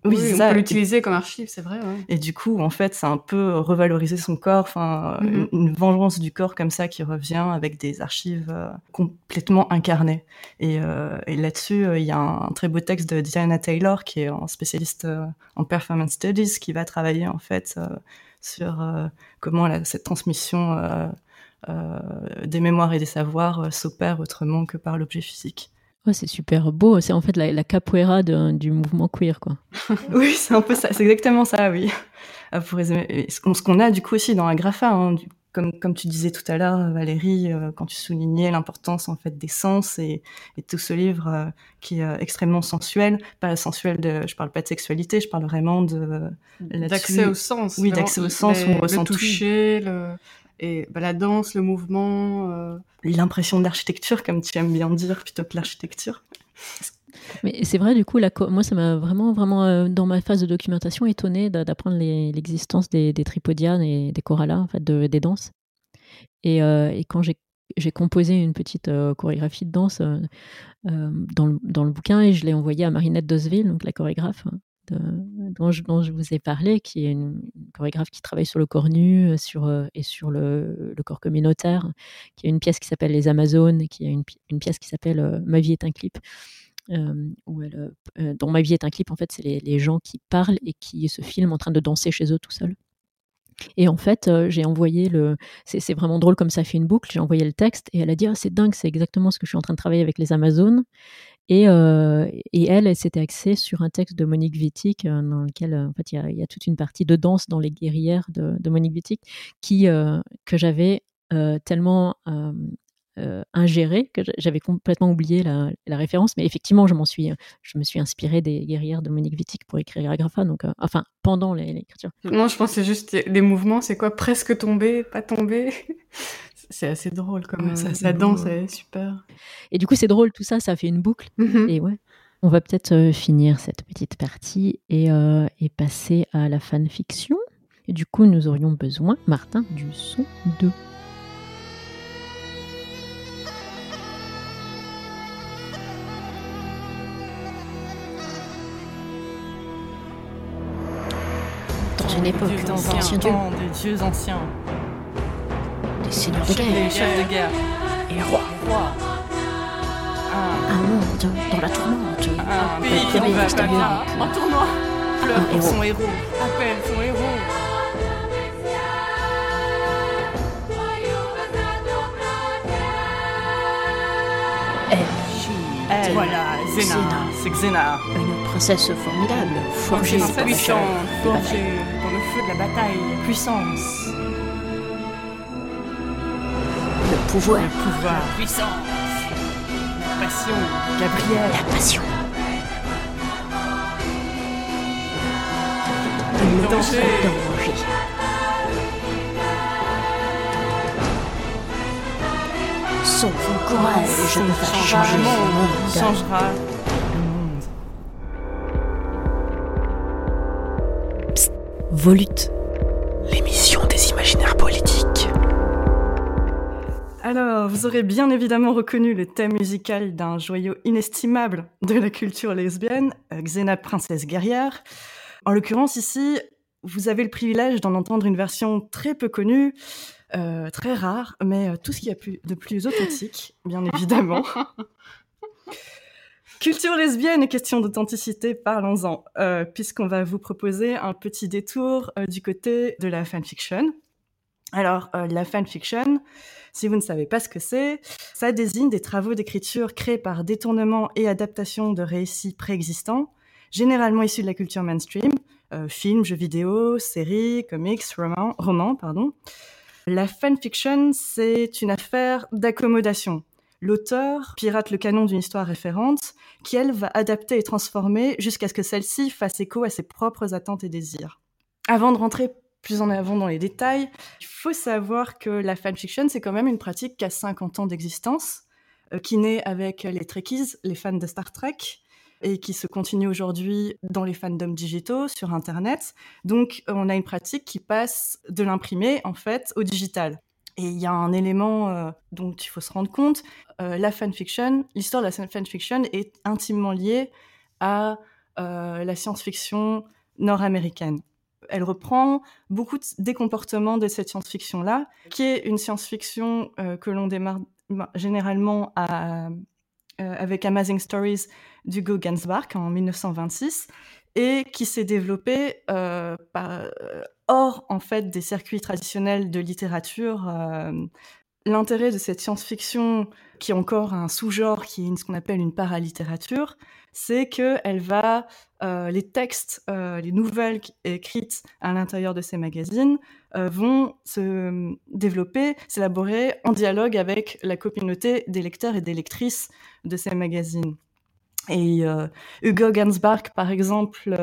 oui, on peut l'utiliser comme archive, c'est vrai. Et du coup, en fait, c'est un peu revaloriser son corps, enfin, mm-hmm. une, vengeance du corps comme ça qui revient avec des archives euh, complètement incarnées. Et, euh, et là-dessus, euh, il y a un, très beau texte de Diana Taylor, qui est un spécialiste en performance studies, qui va travailler en fait sur comment cette transmission des mémoires et des savoirs s'opère autrement que par l'objet physique c'est super beau. C'est en fait la, capoeira du mouvement queer, quoi. oui, c'est un peu ça. C'est exactement ça, oui. Euh, pour résumer, ce qu'on a du coup aussi dans Agrafa, hein, comme, comme tu disais tout à l'heure, Valérie, euh, quand tu soulignais l'importance en fait des sens et, tout ce livre euh, qui est extrêmement sensuel, pas sensuel de, je parle pas de sexualité, je parle vraiment de d'accès au sens. Oui, d'accès au sens, on ressent le toucher, le et bah, la danse, le mouvement. Euh... L'impression d'architecture, comme tu aimes bien dire, plutôt que l'architecture. Mais c'est vrai, du coup, la moi, ça m'a vraiment, vraiment, euh, dans ma phase de documentation, étonné d'apprendre l'existence des, des, tripodianes et des corallas, en fait, de, des danses. Et, euh, et quand j'ai composé une petite euh, chorégraphie de danse euh, dans, le, dans, le, bouquin et je l'ai envoyée à Marinette Dosville, donc la chorégraphe, dont, je, vous ai parlé, qui est une, chorégraphe qui travaille sur le corps nu euh, sur, euh, et sur le, corps communautaire, qui a une pièce qui s'appelle Les Amazones, qui a une, pièce qui s'appelle euh, Ma vie est un clip. où dont Ma vie est un clip, en fait, c'est les, les, gens qui parlent et qui se filment en train de danser chez eux tout seuls. Et en fait, j'ai envoyé le. C'est vraiment drôle comme ça fait une boucle. J'ai envoyé le texte et elle a dit ah, c'est dingue, c'est exactement ce que je suis en train de travailler avec les Amazones. Et, euh, et elle, elle s'était axée sur un texte de Monique Wittig, euh, dans lequel euh, en fait, il y a, toute une partie de danse dans les guerrières de, Monique Wittig, qui, que j'avais tellement ingéré que j'avais complètement oublié la, référence. Mais effectivement, je, suis, je me suis inspirée des guerrières de Monique Wittig pour écrire Agrafa, donc, enfin, pendant l'écriture. Non, je c'est juste les mouvements, c'est quoi? Presque tomber, pas tomber c'est assez drôle comme ça, la danse est super. Et du coup, c'est drôle tout ça, ça fait une boucle. Mm-hmm. Et ouais. On va peut-être euh, finir cette petite partie et, euh, et, passer à la fanfiction. Et du coup, nous aurions besoin, Martin, du son 2. Dans une époque, dans un temps des dieux anciens guerre. Les chefs de guerre. Et les rois. Un, monde dans la tourmente. Un, pays qui va En tournoi. Pleure pour son héros. Appelle son héros. Elle. Voilà, Zena. C'est Xena. Une princesse formidable, forgée puissante, forgée dans le feu de la bataille. Puissance pouvoir. Le pouvoir. La puissance. La passion. Gabriel. La passion. Le danger. danger. Son courage je vais changer le monde. Changera le monde. Psst, Volute. Alors, vous aurez bien évidemment reconnu le thème musical d'un joyau inestimable de la culture lesbienne, euh, Xena Princesse Guerrière. En l'occurrence, ici, vous avez le privilège d'en entendre une version très peu connue, euh, très rare, mais euh, tout ce qu'il y a de plus authentique, bien évidemment. Culture lesbienne et question d'authenticité, parlons-en, puisqu'on va vous proposer un petit détour du côté de la fanfiction. Alors, la fanfiction, si vous ne savez pas ce que c'est, ça désigne des travaux d'écriture créés par détournement et adaptation de récits préexistants, généralement issus de la culture mainstream, euh, films, jeux vidéo, séries, comics, romans, romans pardon. La fanfiction, c'est une affaire d'accommodation. L'auteur pirate le canon d'une histoire référente qui, elle, va adapter et transformer jusqu'à ce que celle-ci fasse écho à ses propres attentes et désirs. Avant de rentrer plus en avant dans les détails, il faut savoir que la fanfiction, c'est quand même une pratique qui a 50 ans d'existence, euh, qui naît avec les Trekkies, les fans de Star Trek, et qui se continue aujourd'hui dans les fandoms digitaux sur Internet. Donc, on a une pratique qui passe de l'imprimé, en fait, au digital. Et il y a un élément euh, dont il faut se rendre compte, euh, la fanfiction, l'histoire de la fanfiction est intimement liée à la science-fiction nord-américaine elle reprend beaucoup des comportements de cette science-fiction-là, qui est une science-fiction euh, que l'on démarre généralement euh, avec Amazing Stories d'Hugo Gansbach en 1926 et qui s'est développée euh, hors en fait des circuits traditionnels de littérature. L'intérêt de cette science-fiction, qui est encore un sous-genre qui est ce qu'on appelle une paralittérature, c'est qu'elle va, euh, les textes, euh, les nouvelles écrites à l'intérieur de ces magazines euh, vont se développer, s'élaborer en dialogue avec la communauté des lecteurs et des lectrices de ces magazines. Et Hugo Gansbach, par exemple,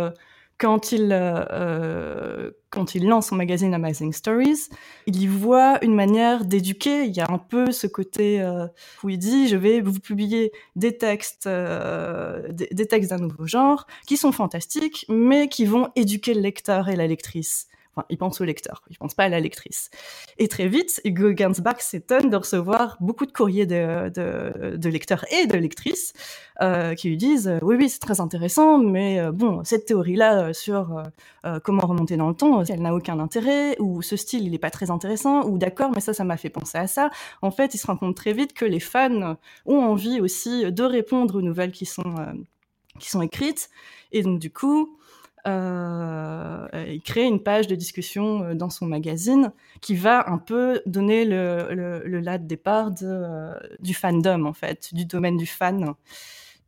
quand il, euh, euh, quand il lance son magazine Amazing Stories, il y voit une manière d'éduquer. Il y a un peu ce côté euh, où il dit je vais vous publier des textes, des, des, textes d'un nouveau genre qui sont fantastiques, mais qui vont éduquer le lecteur et la lectrice. Il pense au lecteur, il pense pas à la lectrice. Et très vite, Hugo Gansbach s'étonne de recevoir beaucoup de courriers de, lecteurs et de lectrices euh, qui lui disent euh, oui oui c'est très intéressant, mais euh, bon cette théorie là sur comment remonter dans le temps, elle n'a aucun intérêt ou ce style il est pas très intéressant ou d'accord mais ça ça m'a fait penser à ça. En fait, il se rend compte très vite que les fans ont envie aussi de répondre aux nouvelles qui sont qui sont écrites et donc du coup euh, il crée une page de discussion euh, dans son magazine qui va un peu donner le, le, le de départ euh, du fandom, en fait, du domaine du fan.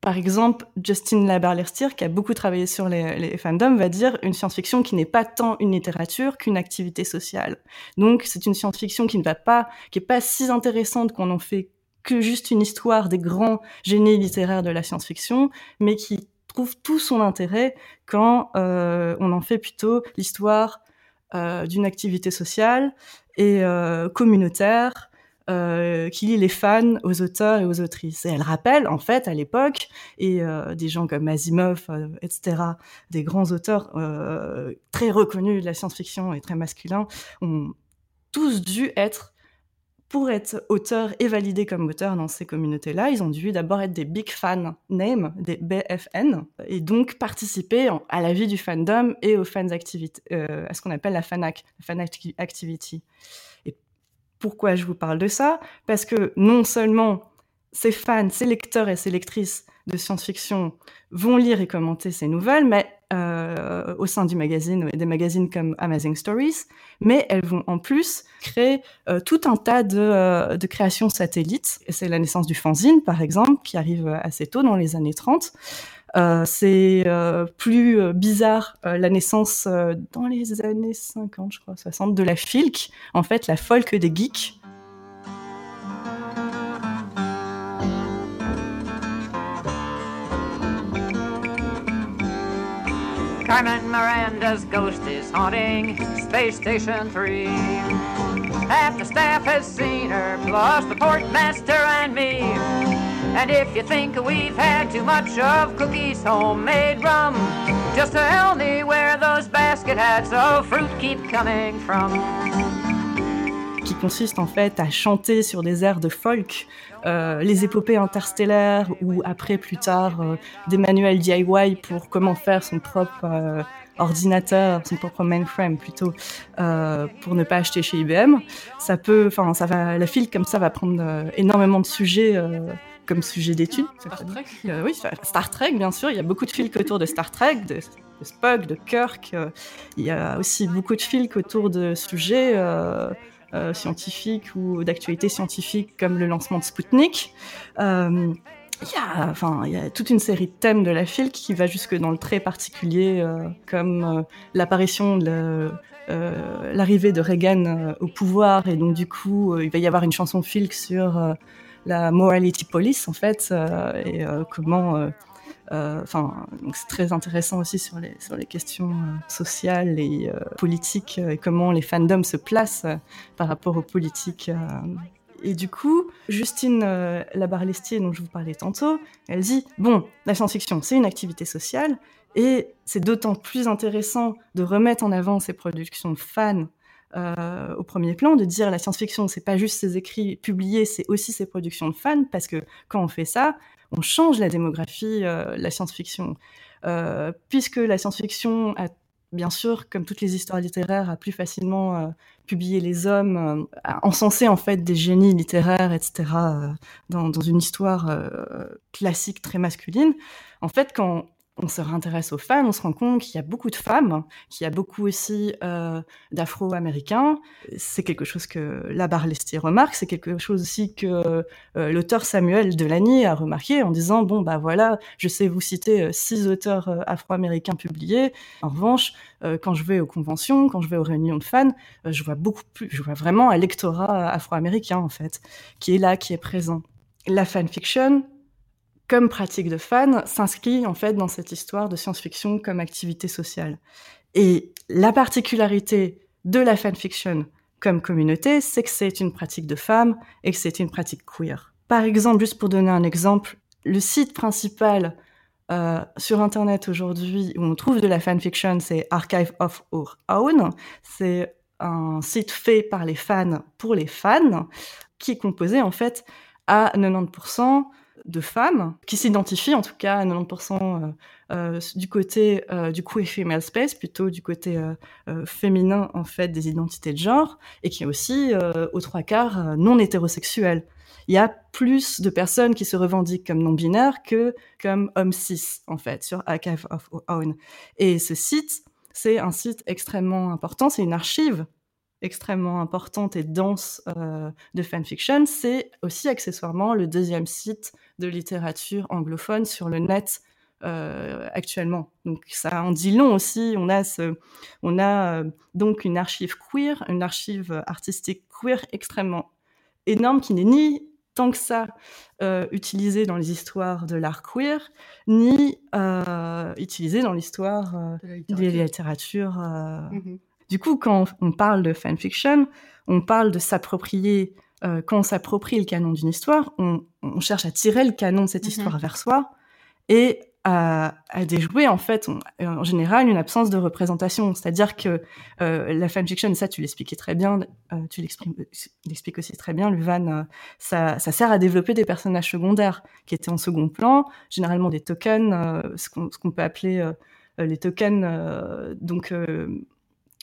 Par exemple, Justin Laberlestier, qui a beaucoup travaillé sur les, les fandoms, va dire une science-fiction qui n'est pas tant une littérature qu'une activité sociale. Donc, c'est une science-fiction qui ne va pas, qui est pas si intéressante qu'on en fait que juste une histoire des grands génies littéraires de la science-fiction, mais qui trouve tout son intérêt quand euh, on en fait plutôt l'histoire euh, d'une activité sociale et euh, communautaire qui lie les fans aux auteurs et aux autrices. Et elle rappelle, en fait, à l'époque, et des gens comme Asimov, etc., des grands auteurs très reconnus de la science-fiction et très masculins, ont tous dû être pour être auteur et validé comme auteur dans ces communautés-là, ils ont dû d'abord être des big fan names, des BFN, et donc participer à la vie du fandom et aux fans activity, euh, à ce qu'on appelle la fan, fan activity. Et pourquoi je vous parle de ça? Parce que non seulement ces fans, ces lecteurs et ces lectrices de science-fiction vont lire et commenter ces nouvelles, mais euh, au sein du magazine des magazines comme Amazing Stories, mais elles vont en plus créer euh, tout un tas de, euh, de créations satellites. C'est la naissance du fanzine, par exemple, qui arrive assez tôt dans les années 30. Euh, c'est euh, plus bizarre la naissance dans les années 50, je crois, 60, de la FILC, en fait la folk des geeks, Carmen Miranda's ghost is haunting Space Station 3. Half the staff has seen her, plus the portmaster and me. And if you think we've had too much of Cookie's homemade rum, just tell me where those basket hats of fruit keep coming from. Consiste en fait à chanter sur des airs de folk, euh, les épopées interstellaires ou après plus tard euh, des manuels DIY pour comment faire son propre euh, ordinateur, son propre mainframe plutôt, pour ne pas acheter chez IBM. Ça peut, enfin, ça va, la file comme ça va prendre énormément de sujets comme sujet d'étude. Star Trek Oui, Star Trek, bien sûr. Il y a beaucoup de fils autour de Star Trek, de, de Spock, de Kirk. il y a aussi beaucoup de fils autour de sujets euh, scientifiques ou d'actualité scientifique comme le lancement de Sputnik. Euh, il y, a, enfin, il y a toute une série de thèmes de la file qui va jusque dans le très particulier, euh, comme l'apparition de l'arrivée de Reagan au pouvoir et donc du coup il va y avoir une chanson folk sur la morality police en fait et comment enfin c'est très intéressant aussi sur les questions sociales et politiques et comment les fandoms se placent par rapport aux politiques et du coup, Justine euh, Labarlestier, dont je vous parlais tantôt, elle dit Bon, la science-fiction, c'est une activité sociale, et c'est d'autant plus intéressant de remettre en avant ces productions de fans euh, au premier plan, de dire la science-fiction, c'est pas juste ses écrits publiés, c'est aussi ses productions de fans, parce que quand on fait ça, on change la démographie euh, la science-fiction. Euh, puisque la science-fiction a bien sûr, comme toutes les histoires littéraires, a plus facilement euh, publié les hommes, a encensé en fait des génies littéraires, etc., dans, dans, une histoire classique très masculine. En fait, quand on se réintéresse aux femmes, on se rend compte qu'il y a beaucoup de femmes, qu'il y a beaucoup aussi euh, d'Afro-Américains. C'est quelque chose que la Lestier remarque, c'est quelque chose aussi que euh, l'auteur Samuel Delany a remarqué en disant bon bah voilà, je sais vous citer euh, six auteurs afro-américains publiés. En revanche, quand je vais aux conventions, quand je vais aux réunions de fans, je vois beaucoup plus, je vois vraiment un lectorat afro-américain en fait, qui est là, qui est présent. La fanfiction, comme pratique de fan, s'inscrit en fait dans cette histoire de science-fiction comme activité sociale. Et la particularité de la fanfiction comme communauté, c'est que c'est une pratique de femmes et que c'est une pratique queer. Par exemple, juste pour donner un exemple, le site principal euh, sur Internet aujourd'hui où on trouve de la fanfiction, c'est Archive of Our Own. C'est un site fait par les fans pour les fans, qui est composé en fait à 90% de femmes qui s'identifient en tout cas à 90% euh, euh, du côté euh, du queer female space, plutôt du côté féminin en fait des identités de genre, et qui est aussi aux trois quarts non hétérosexuels. Il y a plus de personnes qui se revendiquent comme non binaires que comme hommes cis en fait sur Archive of Own. Et ce site, c'est un site extrêmement important, c'est une archive extrêmement importante et dense euh, de fanfiction, c'est aussi accessoirement le deuxième site de littérature anglophone sur le net euh, actuellement. Donc ça en dit long aussi. On a, ce, on a euh, donc une archive queer, une archive artistique queer extrêmement énorme qui n'est ni tant que ça utilisée dans les histoires de l'art queer, ni utilisée dans l'histoire euh, des littératures. Mm-hmm. Du coup, quand on parle de fanfiction, on parle de s'approprier, euh, quand on s'approprie le canon d'une histoire, on, on, cherche à tirer le canon de cette mhm. histoire vers soi et à, à déjouer en fait en général une absence de représentation. C'est-à-dire que euh, la fanfiction, ça tu l'expliquais très bien, euh, tu l'expliques aussi très bien, Luvan, ça, ça, sert à développer des personnages secondaires qui étaient en second plan, généralement des tokens, ce qu'on peut appeler les tokens, donc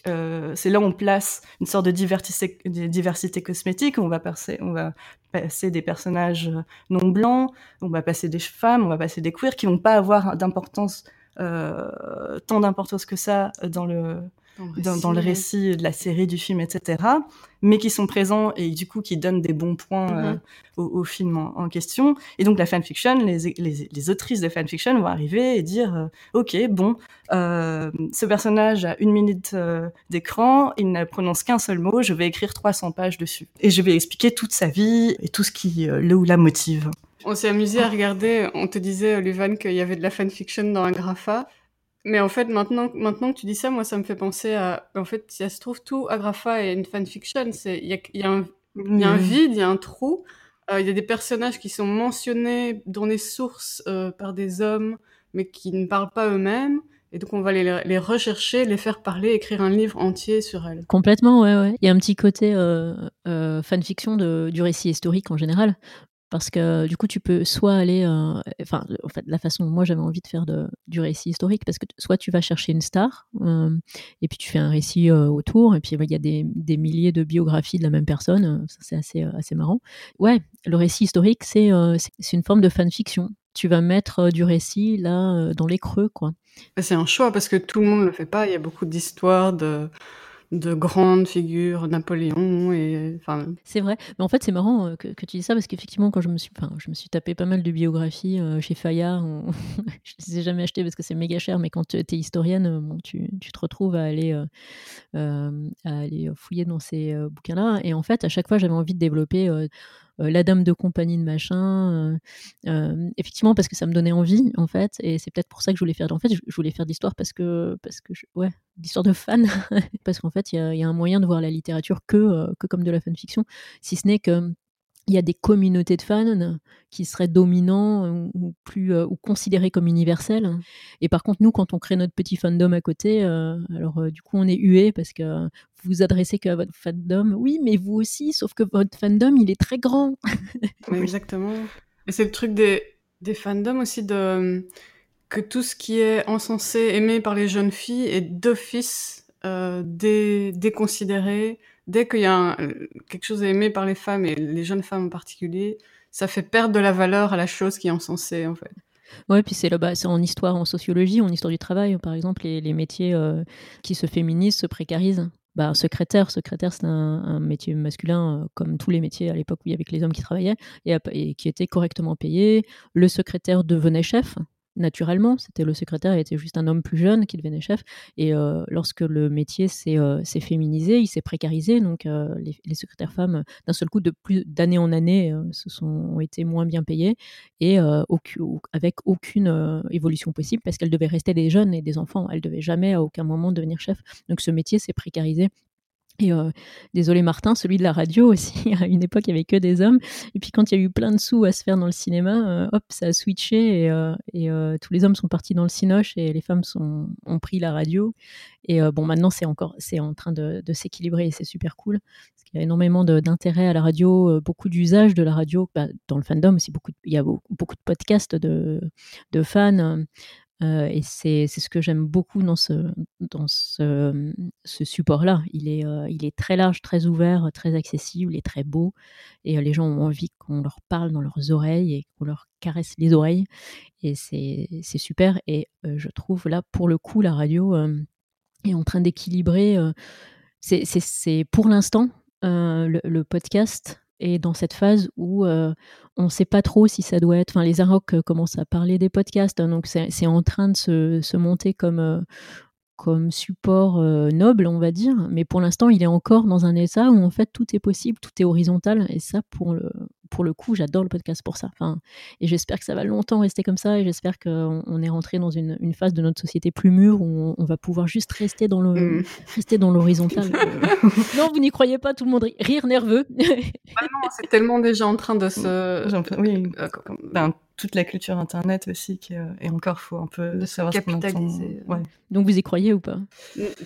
euh, c'est là où on place une sorte de diversité, cosmétique. On va, passer, des personnages non blancs, on va passer des femmes, on va passer des queers qui vont pas avoir d'importance, euh, tant d'importance que ça dans le dans, le récit de la série, du film, etc., mais qui sont présents et du coup qui donnent des bons points mm-hmm. euh, au, film en, question. Et donc la fanfiction, les, les, les autrices de fanfiction vont arriver et dire euh, ok, bon, euh, ce personnage a une minute d'écran, il ne prononce qu'un seul mot, je vais écrire 300 pages dessus et je vais expliquer toute sa vie et tout ce qui le ou la motive. On s'est amusé à regarder, on te disait, Luvan, qu'il y avait de la fanfiction dans un grapha. Mais en fait, maintenant, maintenant que tu dis ça, moi, ça me fait penser à. En fait, ça se trouve, tout Agrafa est une fanfiction. Il y a, y, a un, y a un vide, il y a un trou. Euh, il y a des personnages qui sont mentionnés dans les sources euh, par des hommes, mais qui ne parlent pas eux-mêmes. Et donc, on va les, les, rechercher, les faire parler, écrire un livre entier sur elles. Complètement, ouais, ouais. Il y a un petit côté euh fanfiction de, du récit historique en général parce que du coup tu peux soit aller euh, enfin en fait la façon moi j'avais envie de faire du récit historique parce que soit tu vas chercher une star euh, et puis tu fais un récit euh, autour et puis il y a des, milliers de biographies de la même personne ça c'est assez assez marrant. Ouais le récit historique c'est une forme de fanfiction. Tu vas mettre du récit là dans les creux quoi. C'est un choix parce que tout le monde le fait pas. Il y a beaucoup d'histoires de de grandes figures, Napoléon et enfin. C'est vrai, mais en fait c'est marrant euh, que, tu dis ça parce qu'effectivement quand je me suis, je me suis tapé pas mal de biographies euh, chez Fayard, je les ai jamais achetées parce que c'est méga cher, mais quand tu es historienne, bon, tu, tu, te retrouves à aller, à aller fouiller dans ces bouquins-là, et en fait à chaque fois j'avais envie de développer euh, la dame de compagnie de machin. Euh, euh, effectivement, parce que ça me donnait envie, en fait, et c'est peut-être pour ça que je voulais faire. En fait, je voulais faire d'histoire parce que, parce que, ouais, d'histoire de fan, parce qu'en fait, il y, y, a un moyen de voir la littérature que, que comme de la fanfiction, si ce n'est que il y a des communautés de fans qui seraient dominants ou, plus euh, ou considérés comme universels. Et par contre, nous, quand on crée notre petit fandom à côté, euh, alors euh, du coup, on est hué parce que vous vous adressez qu'à votre fandom. Oui, mais vous aussi, sauf que votre fandom, il est très grand. exactement. Et c'est le truc des, des fandoms aussi de que tout ce qui est encensé, aimé par les jeunes filles est d'office dé, déconsidéré dès qu'il y a quelque chose à aimer par les femmes et les jeunes femmes en particulier, ça fait perdre de la valeur à la chose qui est encensée en fait. Ouais, puis c'est c'est en histoire, en sociologie, en histoire du travail, par exemple, les, les métiers euh, qui se féminisent, se précarisent. Bah, secrétaire, secrétaire, c'est un, métier masculin, euh, comme tous les métiers à l'époque où il y avait que les hommes qui travaillaient et qui étaient correctement payés. Le secrétaire devenait chef, naturellement. C'était le secrétaire, il était juste un homme plus jeune qui devenait chef. Et euh, lorsque le métier s'est euh, féminisé, il s'est précarisé. Donc euh, les, secrétaires femmes, d'un seul coup, de plus d'année en année, se sont ont été moins bien payées et avec aucune évolution possible parce qu'elles devaient rester des jeunes et des enfants. Elles devaient jamais à aucun moment devenir chef. Donc ce métier s'est précarisé et euh, désolé Martin, celui de la radio aussi, à une époque il n'y avait que des hommes. Et puis quand il y a eu plein de sous à se faire dans le cinéma, euh, hop, ça a switché et, euh, tous les hommes sont partis dans le cinoche et les femmes ont pris la radio. Et bon, maintenant c'est encore, c'est en train de, s'équilibrer et c'est super cool. Parce qu'il y a énormément d'intérêt à la radio, beaucoup d'usage de la radio, bah, dans le fandom aussi, beaucoup il y a beaucoup de podcasts de fans. Et c'est ce que j'aime beaucoup dans ce, dans ce, support-là. Il, est il est très large, très ouvert, très accessible et très beau. Et les gens ont envie qu'on leur parle dans leurs oreilles et qu'on leur caresse les oreilles. Et c'est super. Et je trouve là, pour le coup, la radio est en train d'équilibrer. c'est pour l'instant le, podcast et dans cette phase où euh, on ne sait pas trop si ça doit être. Enfin, les Arocs euh, commencent à parler des podcasts, hein, donc c'est en train de se, monter comme, euh, comme support noble, on va dire. Mais pour l'instant, il est encore dans un état où en fait tout est possible, tout est horizontal. Et ça, pour le, pour le coup, j'adore le podcast pour ça. Enfin, et j'espère que ça va longtemps rester comme ça. Et j'espère qu'on on est rentré dans une, une, phase de notre société plus mûre où on, va pouvoir juste rester dans le mm. rester dans l'horizontal. non, vous n'y croyez pas, tout le monde rire nerveux. ah non, c'est tellement déjà en train de se. Oui. Euh, toute la culture internet aussi qui, euh, et encore faut un peu de savoir capitaliser. Ouais. Donc vous y croyez ou pas?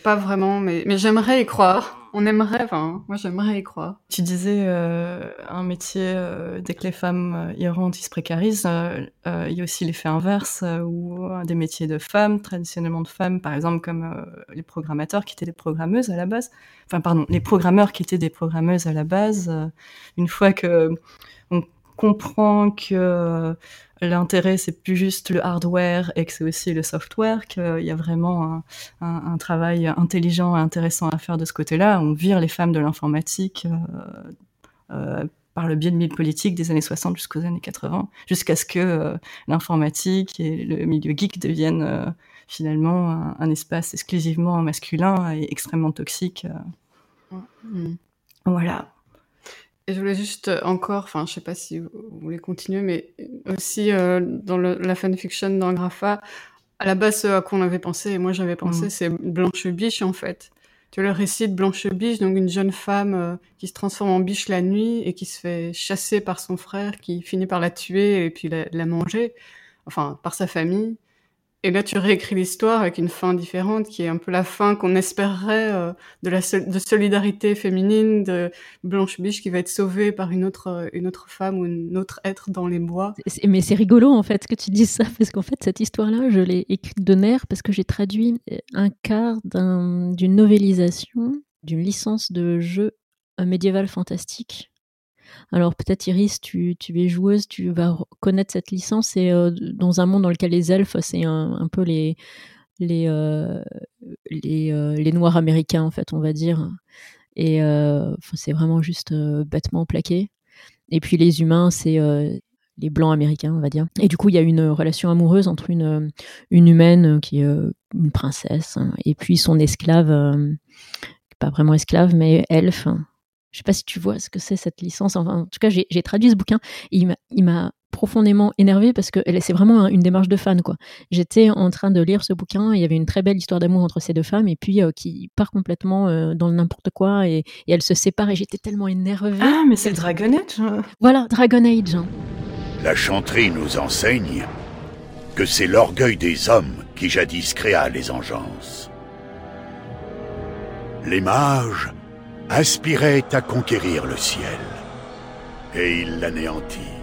Pas vraiment, mais, mais j'aimerais y croire. On aimerait, enfin moi j'aimerais y croire. Tu disais euh, un métier euh, dès que les femmes y rentrent, ils se précarisent. Il y a aussi l'effet inverse où des métiers de femmes, traditionnellement de femmes, par exemple comme les programmateurs qui étaient des programmeuses à la base. Enfin pardon, les programmeurs qui étaient des programmeuses à la base. une fois que on comprend que euh, l'intérêt c'est plus juste le hardware et que c'est aussi le software, qu'il y a vraiment un, travail intelligent et intéressant à faire de ce côté-là. On vire les femmes de l'informatique euh, euh, par le biais de milieux politiques des années 60 jusqu'aux années 80, jusqu'à ce que l'informatique et le milieu geek deviennent finalement un, espace exclusivement masculin et extrêmement toxique. Mm. Voilà. Et je voulais juste euh, encore, enfin, je sais pas si vous voulez continuer, mais aussi euh, dans le, la fanfiction dans Grapha, à la base, ce à quoi on avait pensé, et moi j'avais pensé, mm. c'est Blanche Biche en fait. Tu vois le récit de Blanche Biche, donc une jeune femme euh, qui se transforme en biche la nuit et qui se fait chasser par son frère, qui finit par la tuer et puis la, la manger, enfin par sa famille. Et là, tu réécris l'histoire avec une fin différente, qui est un peu la fin qu'on espérerait euh, de la de solidarité féminine de Blanche Biche qui va être sauvée par une autre euh, une autre femme ou un autre être dans les bois. Mais c'est rigolo en fait que tu dises ça parce qu'en fait cette histoire-là, je l'ai écrite de nerfs parce que j'ai traduit un quart d'une novélisation d'une licence de jeu médiéval fantastique alors peut-être Iris, tu, es joueuse, tu vas connaître cette licence et euh, dans un monde dans lequel les elfes, c'est un, peu les, les, les, les, Noirs américains, en fait, on va dire. Et c'est vraiment juste bêtement plaqué. Et puis les humains, c'est les blancs américains, on va dire. Et du coup, il y a une relation amoureuse entre une, une humaine qui est une princesse hein, et puis son esclave, pas vraiment esclave, mais elfe. Je sais pas si tu vois ce que c'est cette licence. Enfin, en tout cas, j'ai traduit ce bouquin et il m'a profondément énervé parce que c'est vraiment une démarche de fan quoi. J'étais en train de lire ce bouquin, il y avait une très belle histoire d'amour entre ces deux femmes et puis qui part complètement dans n'importe quoi et, et elles se séparent et j'étais tellement énervée. Ah mais c'est Dragon Age. Voilà, Dragon Age. La chanterie nous enseigne que c'est l'orgueil des hommes qui jadis créa les engences. Les mages aspiraient à conquérir le ciel, et ils l'anéantirent.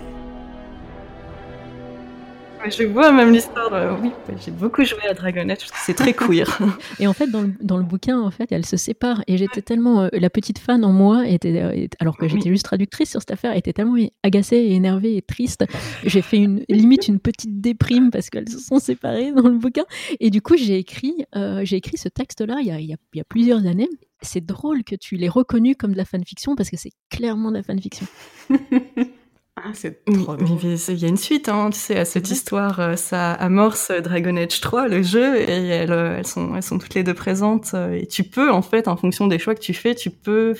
Je vois même l'histoire. Oui, j'ai beaucoup joué à Dragon Age. C'est très queer. et en fait, dans le, dans le, bouquin, en fait, elles se séparent. Et j'étais tellement euh, la petite fan en moi, était, euh, alors que j'étais juste traductrice sur cette affaire, était tellement agacée, et énervée et triste. J'ai fait une limite une petite déprime parce qu'elles se sont séparées dans le bouquin. Et du coup, j'ai écrit, euh, j'ai écrit ce texte-là il, il, y a plusieurs années. C'est drôle que tu l'aies reconnu comme de la fanfiction parce que c'est clairement de la fanfiction. Ah, c'est trop Il y a une suite, hein, tu sais, à cette histoire. Euh, ça amorce Dragon Age 3, le jeu, et elles, euh, elles, sont, elles sont toutes les deux présentes. Euh, et tu peux, en fait, en fonction des choix que tu fais, tu peux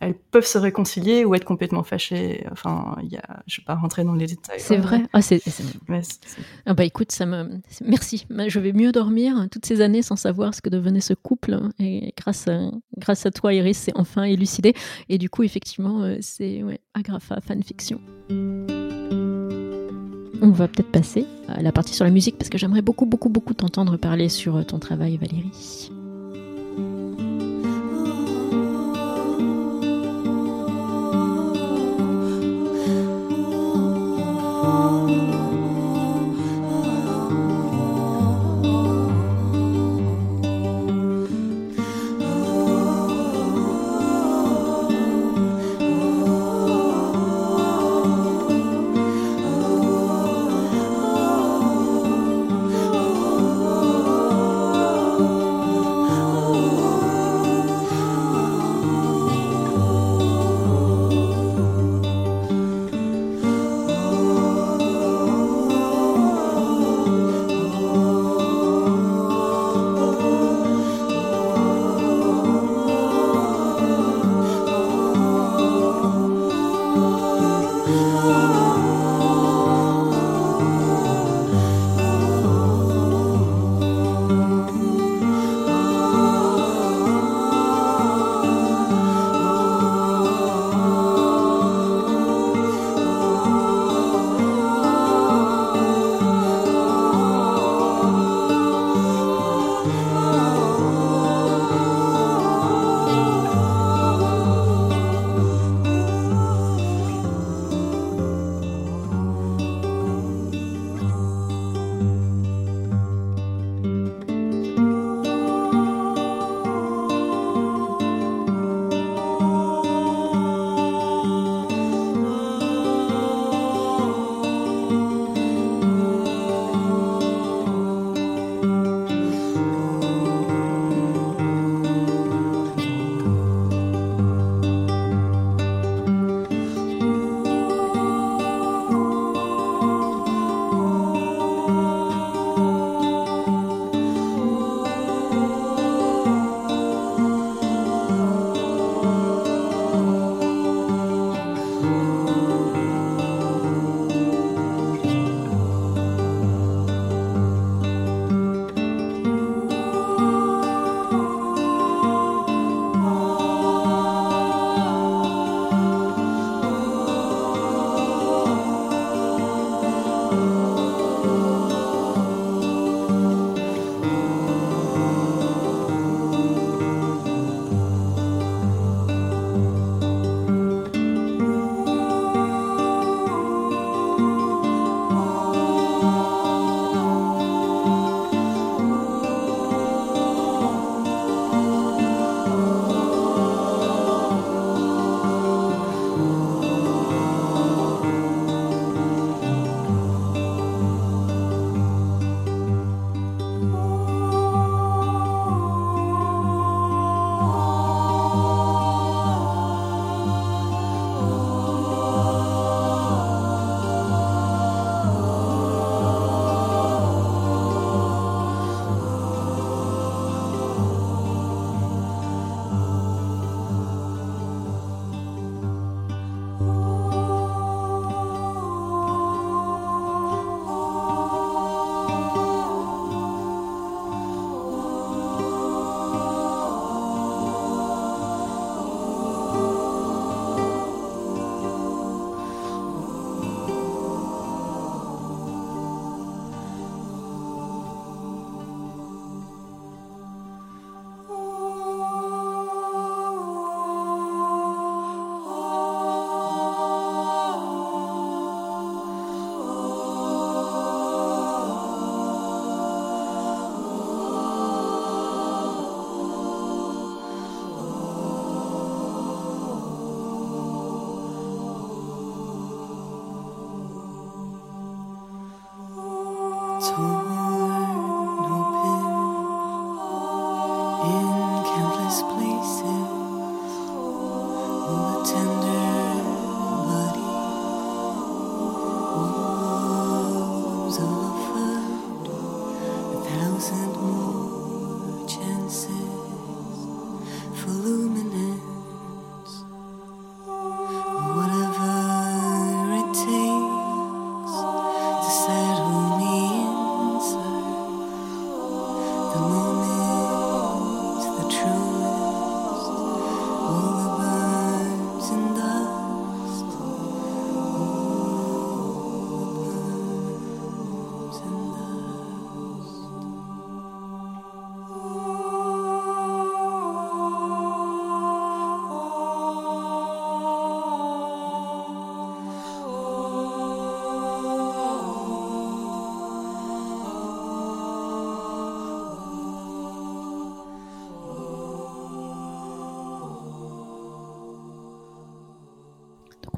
elles peuvent se réconcilier ou être complètement fâchées. Enfin, y a, je vais pas rentrer dans les détails. C'est vrai. Ah, c'est, ah bah écoute, ça me, merci. Je vais mieux dormir toutes ces années sans savoir ce que devenait ce couple. Et grâce à, grâce à toi, Iris, c'est enfin élucidé. Et du coup, effectivement, euh, c'est ouais, Agrafa fanfiction. On va peut-être passer à la partie sur la musique parce que j'aimerais beaucoup, beaucoup, beaucoup t'entendre parler sur ton travail, Valérie.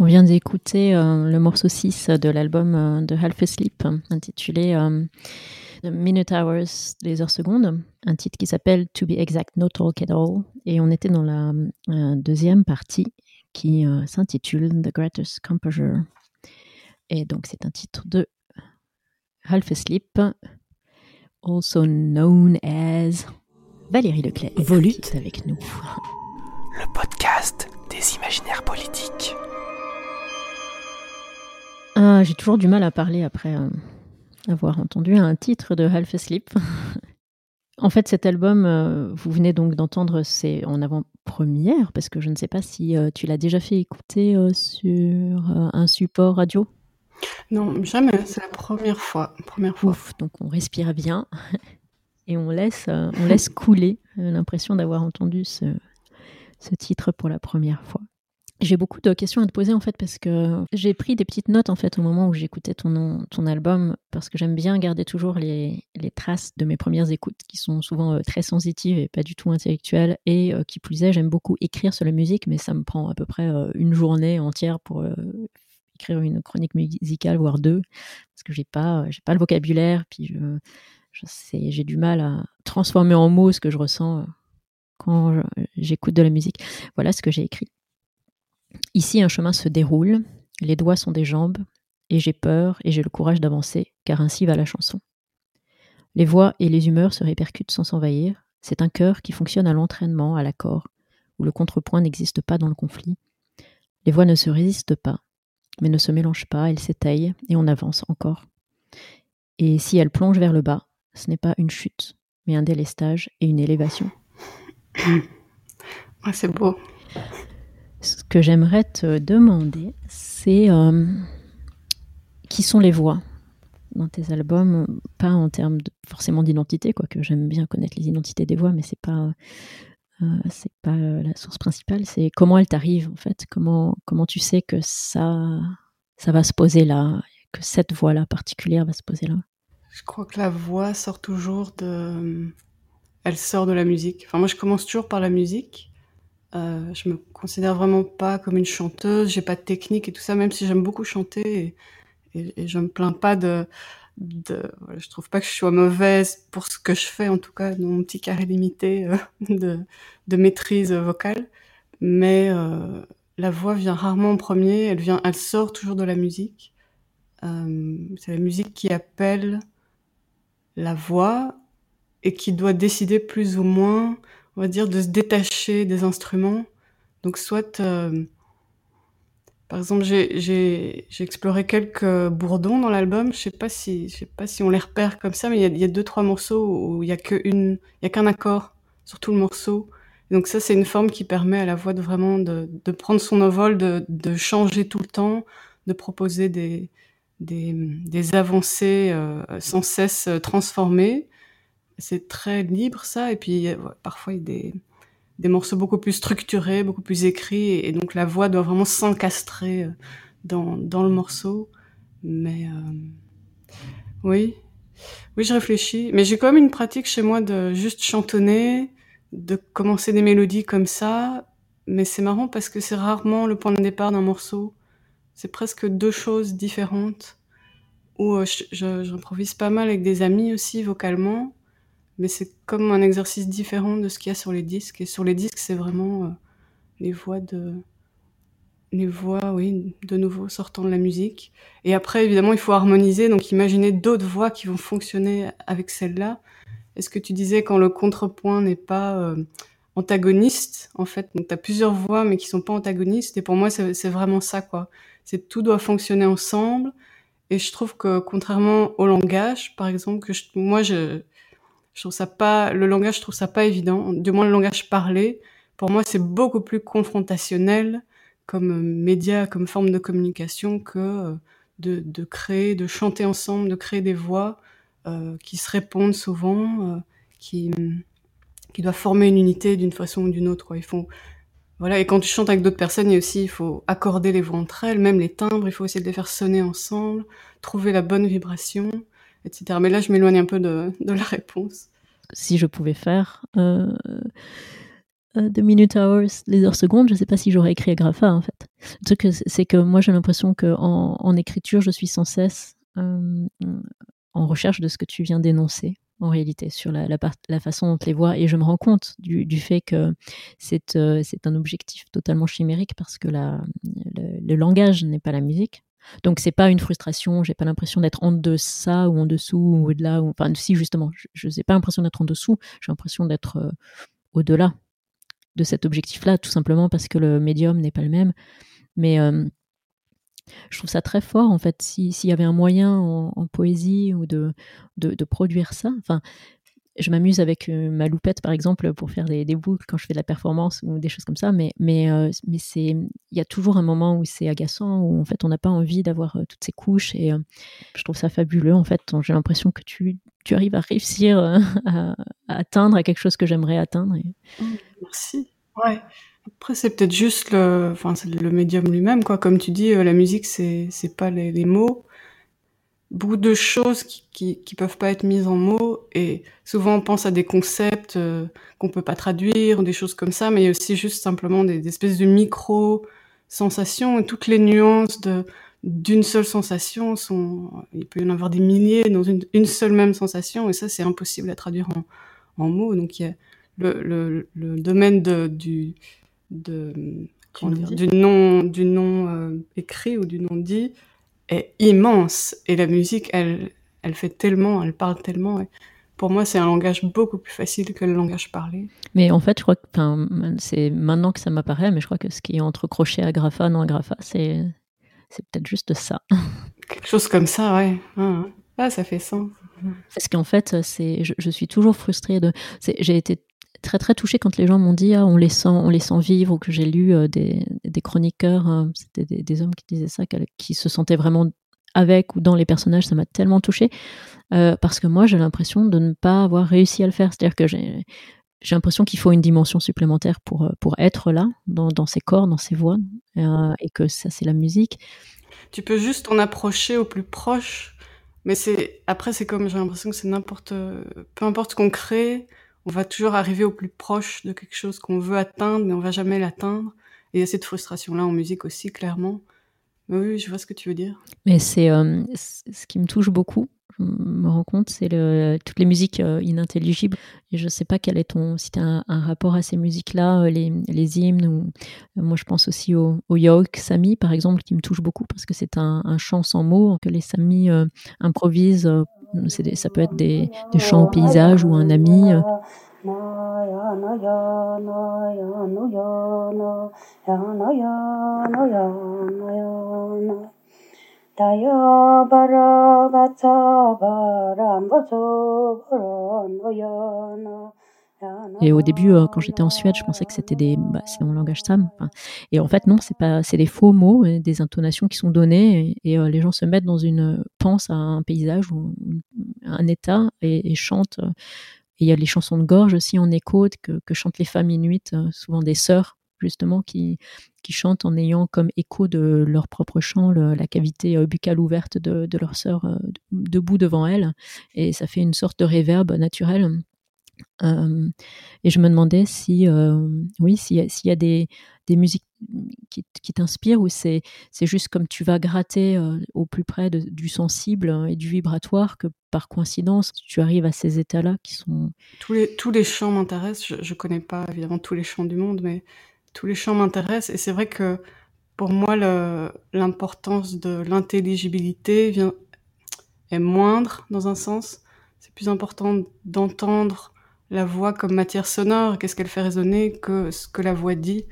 On vient d'écouter euh, le morceau 6 de l'album euh, de Half Asleep, intitulé euh, Minute Hours, les heures secondes, un titre qui s'appelle To Be Exact, No Talk at All. Et on était dans la deuxième partie qui s'intitule The Greatest Composure. Et donc c'est un titre de Half Asleep, also known as Valérie Leclerc. Volute avec nous. Le podcast des imaginaires politiques. Ah, j'ai toujours du mal à parler après euh, avoir entendu un titre de Half Asleep. en fait, cet album, euh, vous venez donc d'entendre, c'est en avant-première, parce que je ne sais pas si euh, tu l'as déjà fait écouter sur un support radio. Non, jamais. C'est la première fois. Première fois. Ouf, donc on respire bien et on laisse, on laisse couler l'impression d'avoir entendu ce titre pour la première fois. J'ai beaucoup de questions à te poser en fait parce que j'ai pris des petites notes en fait au moment où j'écoutais ton, ton album parce que j'aime bien garder toujours les, les, traces de mes premières écoutes qui sont souvent euh, très sensitives et pas du tout intellectuelles et euh, qui plus est j'aime beaucoup écrire sur la musique mais ça me prend à peu près euh, une journée entière pour écrire une chronique musicale voire deux parce que j'ai pas j'ai pas le vocabulaire puis je, j'ai du mal à transformer en mots ce que je ressens quand j'écoute de la musique. Voilà ce que j'ai écrit. Ici, un chemin se déroule, les doigts sont des jambes, et j'ai peur et j'ai le courage d'avancer, car ainsi va la chanson. Les voix et les humeurs se répercutent sans s'envahir, c'est un cœur qui fonctionne à l'entraînement, à l'accord, où le contrepoint n'existe pas dans le conflit. Les voix ne se résistent pas, mais ne se mélangent pas, elles s'étayent, et on avance encore. Et si elles plongent vers le bas, ce n'est pas une chute, mais un délestage et une élévation. c'est beau. Ce que j'aimerais te demander, c'est euh, qui sont les voix dans tes albums, pas en termes forcément d'identité, quoique j'aime bien connaître les identités des voix, mais c'est pas euh, c'est pas la source principale. C'est comment elles t'arrivent en fait, comment comment tu sais que ça ça va se poser là, que cette voix là particulière va se poser là? Je crois que la voix sort toujours de, elle sort de la musique. Enfin moi je commence toujours par la musique euh, je me considère vraiment pas comme une chanteuse, j'ai pas de technique et tout ça, même si j'aime beaucoup chanter et, et, je me plains pas de, de je trouve pas que je sois mauvaise pour ce que je fais, en tout cas dans mon petit carré limité euh, de, maîtrise vocale. Mais euh, la voix vient rarement en premier, elle vient, elle sort toujours de la musique. C'est la musique qui appelle la voix et qui doit décider plus ou moins on va dire, de se détacher des instruments. Donc soit, euh, par exemple, j'ai exploré quelques bourdons dans l'album. Je sais pas si, sais pas si on les repère comme ça, mais il y a, deux trois morceaux où il y a y qu'un accord sur tout le morceau. donc ça, c'est une forme qui permet à la voix de vraiment de, de prendre son envol, de, de, changer tout le temps, de proposer des, des, des avancées euh, sans cesse transformées c'est très libre ça. Et puis parfois il y a des, morceaux beaucoup plus structurés, beaucoup plus écrits, et, donc la voix doit vraiment s'encastrer euh, dans, le morceau. Mais euh, oui, oui, je réfléchis. Mais j'ai quand même une pratique chez moi de juste chantonner, de commencer des mélodies comme ça. Mais c'est marrant parce que c'est rarement le point de départ d'un morceau. C'est presque deux choses différentes. où j'improvise pas mal avec des amis aussi vocalement, mais c'est comme un exercice différent de ce qu'il y a sur les disques. Et sur les disques, c'est vraiment les voix de les voix, oui, de nouveau sortant de la musique. Et après, évidemment, il faut harmoniser, donc imaginer d'autres voix qui vont fonctionner avec celle-là. Est-ce que tu disais quand le contrepoint n'est pas euh, antagoniste, en fait, donc tu as plusieurs voix mais qui sont pas antagonistes, et pour moi, c'est vraiment ça, quoi. C'est tout doit fonctionner ensemble, et je trouve que contrairement au langage, par exemple, que moi, je, je trouve ça pas, le langage, je trouve ça pas évident, du moins le langage parlé, pour moi, c'est beaucoup plus confrontationnel, comme euh, média, comme forme de communication que euh, de, de, créer, de chanter ensemble, de créer des voix euh, qui se répondent souvent, euh, qui, qui doivent former une unité d'une façon ou d'une autre. Quoi. Ils voilà. Et quand tu chantes avec d'autres personnes, il aussi, il faut accorder les voix entre elles, même les timbres, il faut essayer de les faire sonner ensemble, trouver la bonne vibration, Mais là, je m'éloigne un peu de, de la réponse. Si je pouvais faire euh, The Minute Hours, les heures secondes, je ne sais pas si j'aurais écrit Agrapha en fait. Le truc, c'est que moi j'ai l'impression qu'en en écriture, je suis sans cesse euh, en recherche de ce que tu viens d'énoncer en réalité sur la, façon dont les voix et je me rends compte du, fait que c'est euh, un objectif totalement chimérique parce que le langage n'est pas la musique donc c'est pas une frustration, j'ai pas l'impression d'être en deçà ou en dessous ou au-delà. Enfin, si justement, je n'ai pas l'impression d'être en dessous, j'ai l'impression d'être euh, au-delà de cet objectif-là, tout simplement parce que le médium n'est pas le même. Mais euh, je trouve ça très fort, en fait, s'il y avait un moyen en, poésie ou de, de, de, produire ça. Je m'amuse avec euh, ma loupette, par exemple, pour faire des, boucles quand je fais de la performance ou des choses comme ça. Mais, mais, euh, mais c'est, il y a toujours un moment où c'est agaçant, où en fait, on n'a pas envie d'avoir euh, toutes ces couches. Et je trouve ça fabuleux. En fait, j'ai l'impression que tu, tu arrives à réussir à, atteindre quelque chose que j'aimerais atteindre. Merci. Ouais. Après, c'est peut-être juste le, enfin, le médium lui-même, quoi. Comme tu dis, la musique, c'est, c'est pas les mots beaucoup de choses qui, qui, qui, peuvent pas être mises en mots. Et souvent on pense à des concepts euh, qu'on peut pas traduire ou des choses comme ça mais il y a aussi juste simplement des, des espèces de micro sensations et toutes les nuances de d'une seule sensation sont il peut y en avoir des milliers dans une, une seule même sensation. Et ça c'est impossible à traduire en, en mots. Donc il y a le, le, le domaine de, du de du euh, écrit ou du non dit est immense et la musique, elle, elle fait tellement, elle parle tellement. Et pour moi, c'est un langage beaucoup plus facile que le langage parlé. Mais en fait, je crois que c'est maintenant que ça m'apparaît, mais je crois que ce qui est entre crochet, agrafa, non agrafa, c'est c'est peut-être juste ça. Quelque chose comme ça, ouais. Ah, ah ça fait sens. Parce qu'en fait, c'est, je, je, suis toujours frustrée de. J'ai été très très touchée quand les gens m'ont dit ah, on les sent on les sent vivre ou que j'ai lu euh, des, des, chroniqueurs euh, c'était des, hommes qui disaient ça qui se sentaient vraiment avec ou dans les personnages. Ça m'a tellement touchée euh, parce que moi j'ai l'impression de ne pas avoir réussi à le faire. C'est-à-dire que j'ai j'ai l'impression qu'il faut une dimension supplémentaire pour pour être là dans, dans ces corps dans ces voix euh, et que ça c'est la musique. Tu peux juste en approcher au plus proche mais c'est après c'est comme j'ai l'impression que c'est n'importe peu importe ce qu'on crée on va toujours arriver au plus proche de quelque chose qu'on veut atteindre, mais on va jamais l'atteindre. Et il y a cette frustration-là en musique aussi, clairement. Oui, je vois ce que tu veux dire. Mais c'est euh, ce qui me touche beaucoup. Je me rends compte, c'est toutes les musiques euh, inintelligibles. Et je sais pas quel est ton, si tu as un, rapport à ces musiques-là, euh, les, hymnes. Moi, je pense aussi au, au Sami, par exemple, qui me touche beaucoup parce que c'est un, un, chant sans mots que les Samis improvisent ça peut être des, des, chants au paysage ou un ami. Euh. Et au début, euh, quand j'étais en Suède, je pensais que c'était des, bah, c'est mon langage sam. Et en fait, non, c'est pas, c'est des faux mots, des intonations qui sont données, et, euh, les gens se mettent dans une pense à un paysage ou un état et, et chantent. Euh, et il y a les chansons de gorge aussi en écho que, chantent les femmes inuites, euh, souvent des sœurs justement qui, qui chantent en ayant comme écho de leur propre chant la cavité euh, buccale ouverte de, de leur sœur euh, debout devant elles et ça fait une sorte de réverbe naturel et je me demandais si, oui, s'il y, a des, musiques qui, t'inspire ou c'est juste comme tu vas gratter au plus près du sensible hein, et du vibratoire que par coïncidence tu arrives à ces états-là qui sont... Tous les, tous les chants m'intéressent, je ne connais pas évidemment tous les chants du monde, mais tous les chants m'intéressent et c'est vrai que pour moi l'importance de l'intelligibilité vient est moindre dans un sens. C'est plus important d'entendre la voix comme matière sonore, qu'est-ce qu'elle fait résonner, que ce que la voix dit.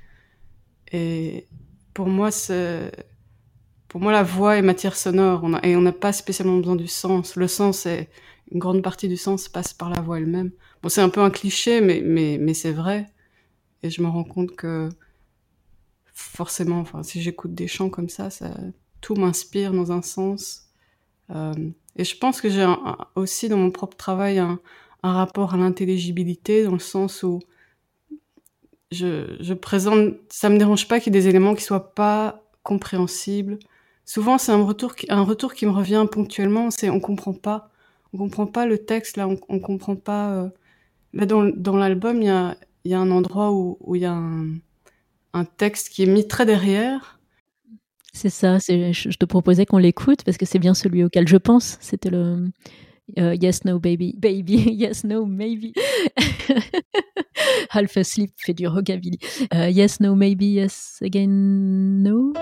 Et pour moi, pour moi, la voix est matière sonore, et on n'a pas spécialement besoin du sens. Le sens, est, une grande partie du sens passe par la voix elle-même. Bon, c'est un peu un cliché, mais, mais, mais c'est vrai. Et je me rends compte que forcément, enfin, si j'écoute des chants comme ça, ça tout m'inspire dans un sens. Euh, et je pense que j'ai aussi dans mon propre travail un, un rapport à l'intelligibilité, dans le sens où je, présente, ça me dérange pas qu'il y ait des éléments qui soient pas compréhensibles. Souvent, c'est un retour, un retour qui me revient ponctuellement, c'est on comprend pas, on comprend pas le texte là, on, on comprend pas. Euh... Là, dans, l'album, il y a, y a un endroit où il y a un, un texte qui est mis très derrière c'est ça, je te proposais qu'on l'écoute parce que c'est bien celui auquel je pense. C'était le euh, Yes, No, Baby, Baby, Yes, No, Maybe. Half Asleep fait du rockabilly. Uh, yes, No, Maybe, Yes, Again, No.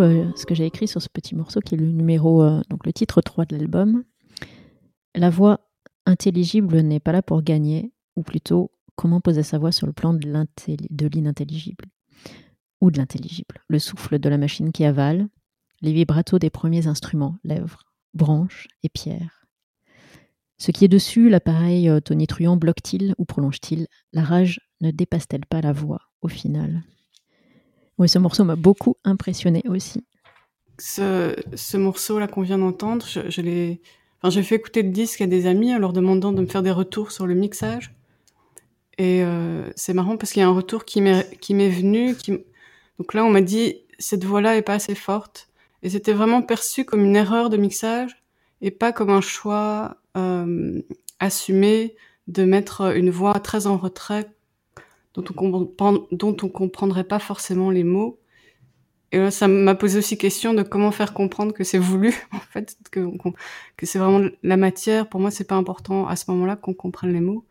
Euh, ce que j'ai écrit sur ce petit morceau qui est le numéro, euh, donc le titre 3 de l'album. La voix intelligible n'est pas là pour gagner, ou plutôt comment poser sa voix sur le plan de l'inintelligible ou de l'intelligible? Le souffle de la machine qui avale, les vibratos des premiers instruments, lèvres, branches et pierres. Ce qui est dessus, l'appareil euh, tonitruant bloque-t-il ou prolonge-t-il? La rage ne dépasse-t-elle pas la voix au final? Oui, ce morceau m'a beaucoup impressionné aussi. Ce, ce morceau-là qu'on vient d'entendre, je, l'ai. Enfin, j'ai fait écouter le disque à des amis en leur demandant de me faire des retours sur le mixage. Et euh, c'est marrant parce qu'il y a un retour qui m'est qui m'est venu. Donc là, on m'a dit cette voix-là est pas assez forte. Et c'était vraiment perçu comme une erreur de mixage et pas comme un choix euh, assumé de mettre une voix très en retrait dont on, dont on comprendrait pas forcément les mots. Et là, ça m'a posé aussi question de comment faire comprendre que c'est voulu, en fait, que, c'est vraiment la matière. Pour moi, c'est pas important à ce moment-là qu'on comprenne les mots.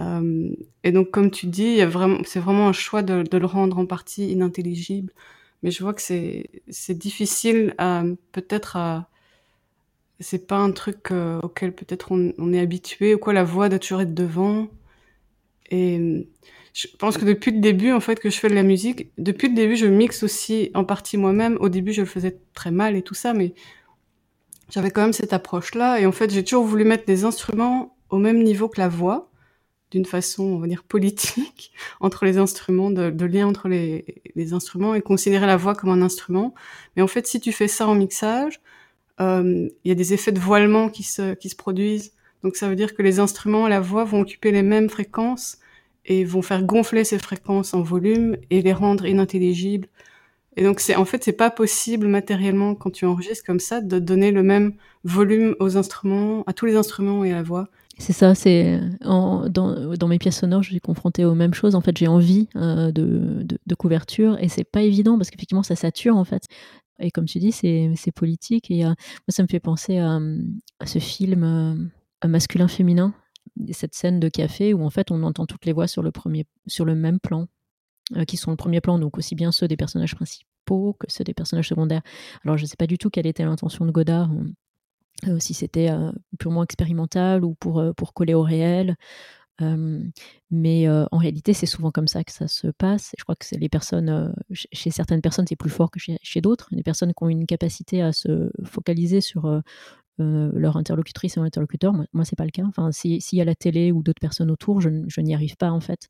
Euh, et donc, comme tu dis, c'est vraiment un choix de, le rendre en partie inintelligible. Mais je vois que c'est, difficile peut-être à, c'est pas un truc euh, auquel peut-être on, on, est habitué, ou quoi, la voix doit toujours être devant. Et je pense que depuis le début, en fait, que je fais de la musique, depuis le début, je mixe aussi en partie moi-même. Au début, je le faisais très mal et tout ça, mais j'avais quand même cette approche-là. Et en fait, j'ai toujours voulu mettre des instruments au même niveau que la voix, d'une façon, on va dire, politique, entre les instruments, de, de lien entre les, les, instruments et considérer la voix comme un instrument. Mais en fait, si tu fais ça en mixage, il y a des effets de voilement qui se, qui se produisent. Donc ça veut dire que les instruments à la voix vont occuper les mêmes fréquences et vont faire gonfler ces fréquences en volume et les rendre inintelligibles. Et donc c'est en fait c'est pas possible matériellement quand tu enregistres comme ça de donner le même volume aux instruments, à tous les instruments et à la voix. C'est ça, c'est dans, mes pièces sonores, je suis confrontée aux mêmes choses. En fait, j'ai envie euh, de, couverture et c'est pas évident parce qu'effectivement, ça sature en fait. Et comme tu dis, c'est politique. Et euh, moi, ça me fait penser à, à ce film euh, masculin-féminin, cette scène de café où en fait on entend toutes les voix sur le, premier, sur le même plan, qui sont le premier plan, donc aussi bien ceux des personnages principaux que ceux des personnages secondaires. Alors je ne sais pas du tout quelle était l'intention de Godard euh, si c'était euh, purement expérimental ou pour, euh, pour coller au réel. mais en réalité, c'est souvent comme ça que ça se passe. je crois que les personnes, chez certaines personnes, c'est plus fort que chez, chez d'autres. Des personnes qui ont une capacité à se focaliser sur leur interlocutrice et leur interlocuteur. Moi, moi c'est pas le cas. Enfin, s'il y a la télé ou d'autres personnes autour, je, n'y arrive pas en fait.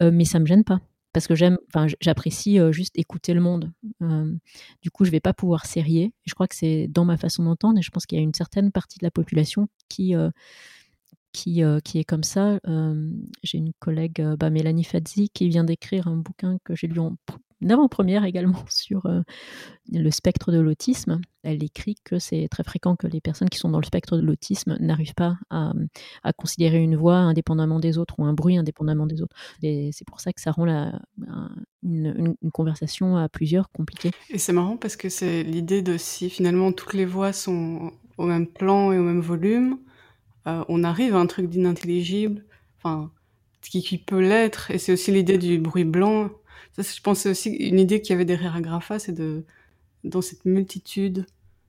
mais ça me gêne pas parce que j'aime, enfin, j'apprécie juste écouter le monde. du coup, je vais pas pouvoir serrer. Je crois que c'est dans ma façon d'entendre, et je pense qu'il y a une certaine partie de la population qui qui, est comme ça. J'ai une collègue, bah, Mélanie Fadzi, qui vient d'écrire un bouquin que j'ai lu en une avant-première également sur euh, le spectre de l'autisme. Elle écrit que c'est très fréquent que les personnes qui sont dans le spectre de l'autisme n'arrivent pas à, considérer une voix indépendamment des autres ou un bruit indépendamment des autres. Et c'est pour ça que ça rend une, conversation à plusieurs compliquée. Et c'est marrant parce que c'est l'idée de si finalement toutes les voix sont au même plan et au même volume, euh, on arrive à un truc d'inintelligible, enfin, qui, qui peut l'être. Et c'est aussi l'idée du bruit blanc ça, je pense aussi une idée qu'il y avait derrière Agrafa, c'est de, dans cette multitude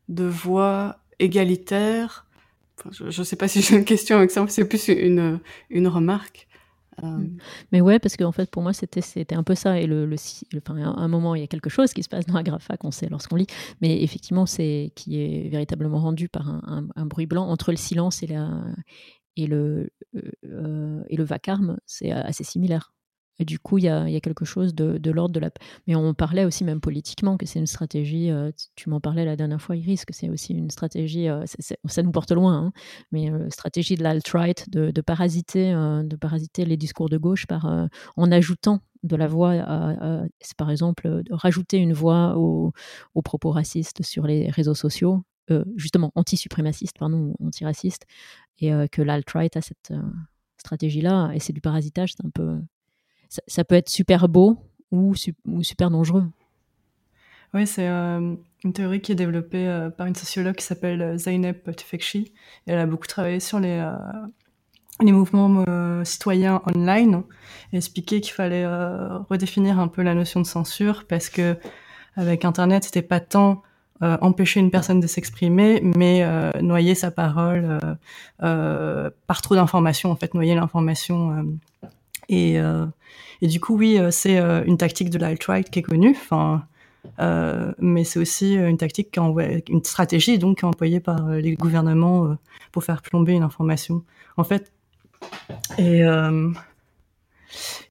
de voix égalitaires, je ne sais pas si j'ai une question avec ça, c'est plus une, une remarque. Euh, mm. Mais ouais, parce qu'en fait, pour moi, c'était, un peu ça. Et le, le, enfin, à un moment, il y a quelque chose qui se passe dans Agrafa qu'on sait lorsqu'on lit. Mais effectivement, c'est qui est véritablement rendu par un, bruit blanc entre le silence et, la, et, le, euh, et le vacarme. C'est assez similaire. Et du coup, il y a, quelque chose de, l'ordre de la. Mais on parlait aussi même politiquement que c'est une stratégie. Euh, tu m'en parlais la dernière fois, Iris, que c'est aussi une stratégie. Euh, ça nous porte loin, hein, mais euh, stratégie de l'alt-right de, parasiter, de parasiter les discours de gauche par en ajoutant de la voix. c'est par exemple de rajouter une voix aux, propos racistes sur les réseaux sociaux, justement anti-suprémacistes, pardon, anti-racistes, et que l'alt-right a cette stratégie-là. Et c'est du parasitage, c'est un peu ça, peut être super beau ou, super dangereux. Oui, c'est euh, une théorie qui est développée euh, par une sociologue qui s'appelle euh, Zainab Tufekci. Elle a beaucoup travaillé sur les, les mouvements citoyens online et expliqué qu'il fallait redéfinir un peu la notion de censure parce que avec Internet, c'était pas tant empêcher une personne de s'exprimer, mais noyer sa parole par trop d'informations, en fait, noyer l'information. Et et du coup, oui, euh, c'est euh, une tactique de l'alt-right qui est connue. Enfin, euh, mais c'est aussi une tactique, une stratégie donc employée par les gouvernements pour faire plomber une information. En fait, et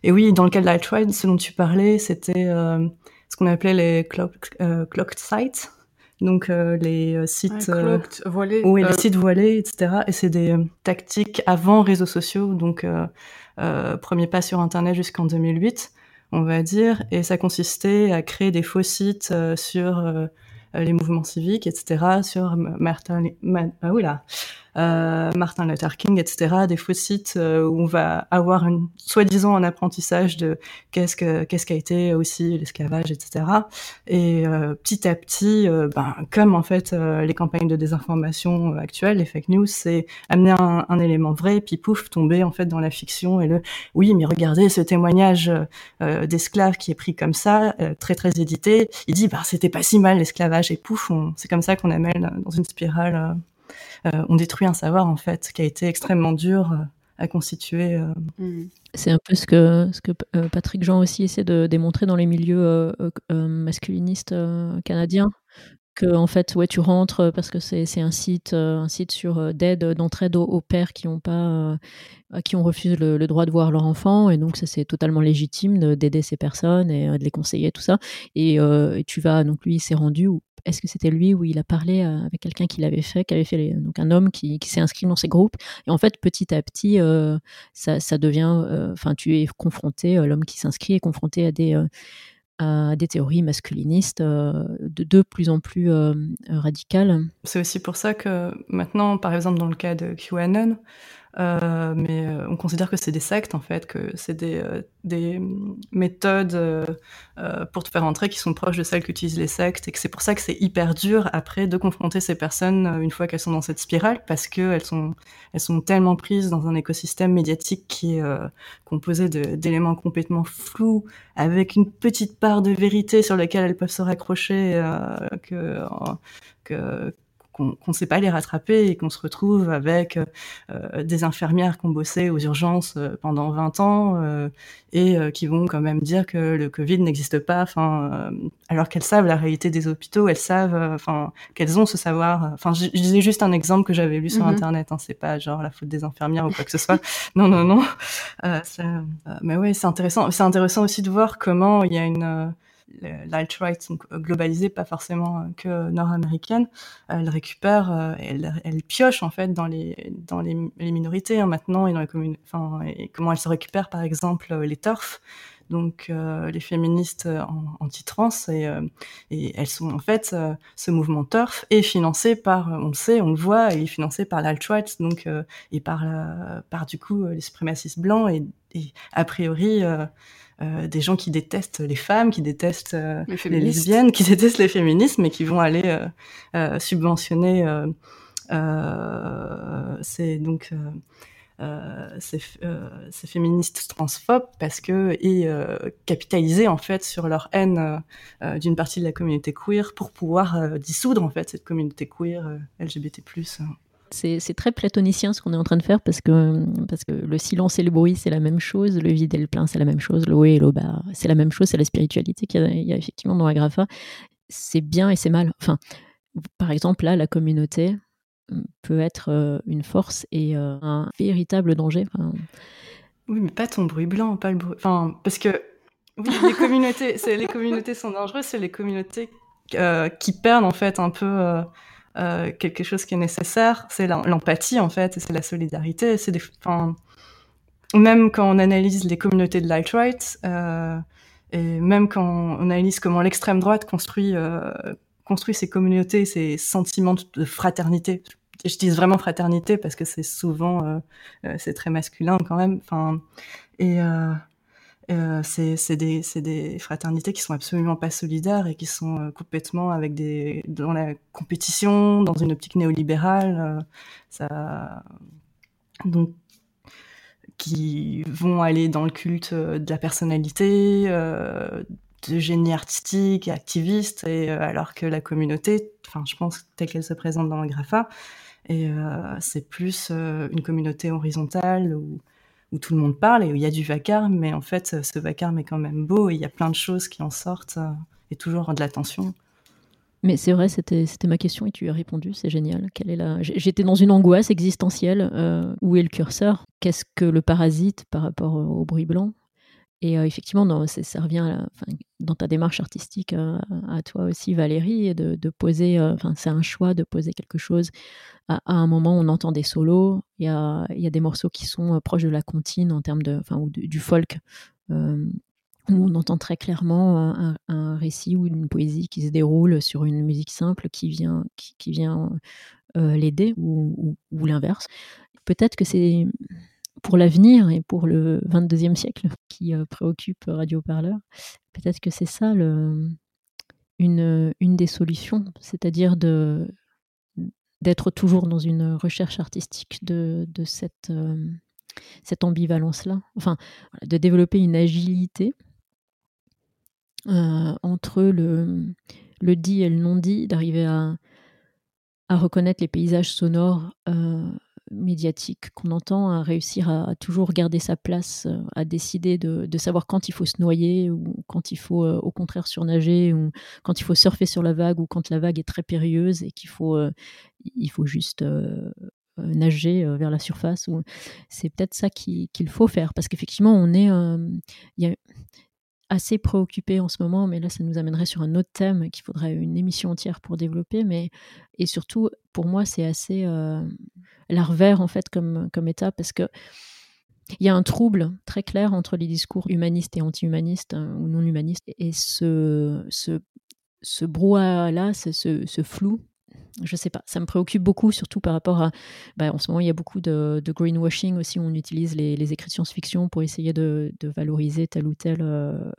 et oui, dans le cas de l'alt-right, ce dont tu parlais, c'était ce qu'on appelait les clocked sites, donc les sites voilés, oui, les sites voilés, etc. Et c'est des tactiques avant réseaux sociaux, donc euh, premier pas sur Internet jusqu'en 2008, on va dire, et ça consistait à créer des faux sites euh, sur euh, les mouvements civiques, etc., sur Martin, ah oui là, euh, Martin Luther King, etc., des faux sites euh, où on va avoir une soi-disant un apprentissage de qu'est-ce que qu'est-ce qu'a été aussi l'esclavage, etc. Et euh, petit à petit, ben, comme en fait les campagnes de désinformation actuelles, les fake news, c'est amener un, un, élément vrai, puis pouf, tomber en fait dans la fiction et le oui, mais regardez ce témoignage d'esclave qui est pris comme ça, très très édité. Il dit bah c'était pas si mal l'esclavage et pouf, c'est comme ça qu'on amène dans une spirale euh, on détruit un savoir en fait qui a été extrêmement dur euh, à constituer. Euh. Mm. C'est un peu ce que Patrick Jean aussi essaie de démontrer dans les milieux masculinistes canadiens que en fait ouais tu rentres parce que c'est un site un site sur d'aide d'entraide aux, pères qui ont pas qui ont refusé le, droit de voir leur enfant et donc ça c'est totalement légitime d'aider ces personnes et de les conseiller tout ça et, tu vas donc lui il s'est rendu est-ce que c'était lui où il a parlé avec quelqu'un qui l'avait fait, qui avait fait donc un homme qui, s'est inscrit dans ces groupes. Et en fait, petit à petit, ça, devient, enfin, tu es confronté, l'homme qui s'inscrit est confronté à des à des théories masculinistes de, de, plus en plus radicales. C'est aussi pour ça que maintenant, par exemple, dans le cas de QAnon, euh, mais euh, on considère que c'est des sectes en fait, que c'est des, euh, des, méthodes pour te faire entrer qui sont proches de celles qu'utilisent les sectes et que c'est pour ça que c'est hyper dur après de confronter ces personnes une fois qu'elles sont dans cette spirale parce qu'elles sont, elles sont tellement prises dans un écosystème médiatique qui est composé d'éléments complètement flous avec une petite part de vérité sur laquelle elles peuvent se raccrocher que, que qu'on ne sait pas les rattraper et qu'on se retrouve avec euh, des infirmières qui ont bossé aux urgences euh, pendant 20 ans euh, et qui vont quand même dire que le Covid n'existe pas, enfin, alors qu'elles savent la réalité des hôpitaux, elles savent, enfin, qu'elles ont ce savoir. Enfin, je, disais juste un exemple que j'avais lu sur mhm. Internet, hein, c'est pas genre la faute des infirmières ou quoi que ce soit. non, non, non. mais oui, c'est intéressant. C'est intéressant aussi de voir comment il y a une l'alt-right sont globalisées, pas forcément euh, que nord-américaines, elle récupère, euh, elle, elle, pioche en fait dans les minorités hein, maintenant et dans les communes. Enfin, comment elle se récupère par exemple euh, les turfs, donc les féministes anti-trans et, elles sont en fait ce mouvement turf est financé par, on le sait, on le voit, il est financé par l'alt-right donc et par du coup les suprémacistes blancs et a priori euh, des gens qui détestent les femmes, qui détestent euh, les, lesbiennes, qui détestent les féministes, mais qui vont aller euh, subventionner ces donc ces, ces, féministes transphobes parce que et capitaliser en fait sur leur haine d'une partie de la communauté queer pour pouvoir dissoudre en fait cette communauté queer LGBT+. C'est très platonicien ce qu'on est en train de faire parce que, parce que le silence et le bruit, c'est la même chose, le vide et le plein, c'est la même chose, le haut et le bas, c'est la même chose, c'est la spiritualité qu'il y, a effectivement dans Agrafa. C'est bien et c'est mal. Enfin, par exemple, là, la communauté euh, peut être euh, une force et euh, un véritable danger. Oui, mais pas ton bruit blanc, pas le bruit. Enfin, parce que les communautés, les communautés sont dangereuses, c'est les communautés qui perdent en fait un peu euh, quelque chose qui est nécessaire, c'est l'empathie en fait, c'est la solidarité. C'est des, même quand on analyse les communautés de light-right, euh, et même quand on analyse comment l'extrême droite construit, euh, construit ces communautés, ces sentiments de fraternité. Je dis vraiment fraternité parce que c'est souvent, euh, euh, c'est très masculin quand même. Enfin, et euh, c'est des, fraternités qui sont absolument pas solidaires et qui sont euh, complètement avec des dans la compétition, dans une optique néolibérale, euh, ça, donc qui vont aller dans le culte de la personnalité, de génie artistique activiste, et alors que la communauté, enfin je pense telle qu'elle se présente dans le Grafa, c'est plus une communauté horizontale où où tout le monde parle et où il y a du vacarme, mais en fait, ce vacarme est quand même beau et il y a plein de choses qui en sortent euh, et toujours de l'attention. Mais c'est vrai, c'était ma question et tu as répondu, c'est génial. J'étais dans une angoisse existentielle. Euh, où est le curseur? Qu'est-ce que le parasite par rapport au bruit blanc? Et euh, effectivement, ça revient dans ta démarche artistique à toi aussi, Valérie, de, poser, enfin, c'est un choix de poser quelque chose à, un moment, on entend des solos. Il y a, des morceaux qui sont euh, proches de la comptine en termes de, enfin, ou du folk. Euh, où on entend très clairement un, récit ou une poésie qui se déroule sur une musique simple qui vient, qui, vient euh, l'aider ou, l'inverse. Peut-être que c'est pour l'avenir et pour le 22e siècle qui préoccupe Radio Parleur, peut-être que c'est ça une, une des solutions, c'est-à-dire de d'être toujours dans une recherche artistique de, cette, euh, cette ambivalence-là, enfin, de développer une agilité euh, entre le, le dit et le non dit, d'arriver à, à reconnaître les paysages sonores euh, médiatique qu'on entend, à réussir à, toujours garder sa place, euh, à décider de, savoir quand il faut se noyer ou quand il faut euh, au contraire surnager ou quand il faut surfer sur la vague ou quand la vague est très périlleuse et qu'il faut, euh, faut juste nager vers la surface. C'est peut-être ça qu'il faut faire parce qu'effectivement, on est, assez préoccupée en ce moment, mais là, ça nous amènerait sur un autre thème qu'il faudrait une émission entière pour développer. Mais et surtout, pour moi, c'est assez larvaire en fait comme comme état parce que il y a un trouble très clair entre les discours humanistes et anti-humanistes hein, ou non humanistes et ce ce, ce brouhaha-là, ce, ce, flou je sais pas, ça me préoccupe beaucoup, surtout par rapport à. Bah, en ce moment, il y a beaucoup de, greenwashing aussi, on utilise les, écrits science-fiction pour essayer de, valoriser telle ou telle euh,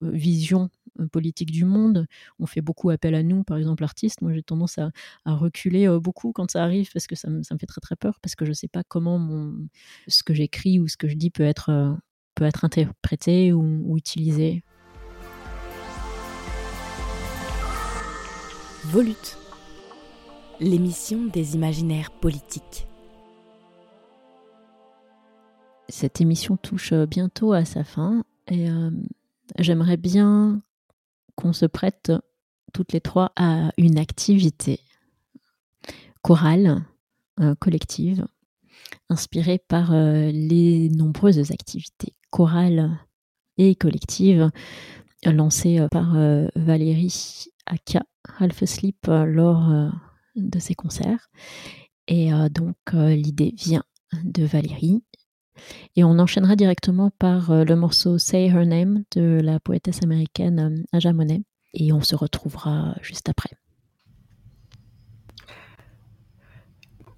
vision euh, politique du monde. On fait beaucoup appel à nous, par exemple, artistes. Moi, j'ai tendance à, reculer euh, beaucoup quand ça arrive parce que ça me, ça me, fait très très peur, parce que je ne sais pas comment mon, ce que j'écris ou ce que je dis peut être, peut être interprété ou, ou utilisé. Volute l'émission des imaginaires politiques. Cette émission touche euh, bientôt à sa fin et euh, j'aimerais bien qu'on se prête toutes les trois à une activité chorale, euh, collective, inspirée par les nombreuses activités chorales et collectives lancées par Valérie Aka Half Sleep lors de ces concerts. Et euh, donc euh, l'idée vient de Valérie. Et on enchaînera directement par euh, le morceau Say Her Name de la poétesse américaine Aja Monet. Et on se retrouvera juste après.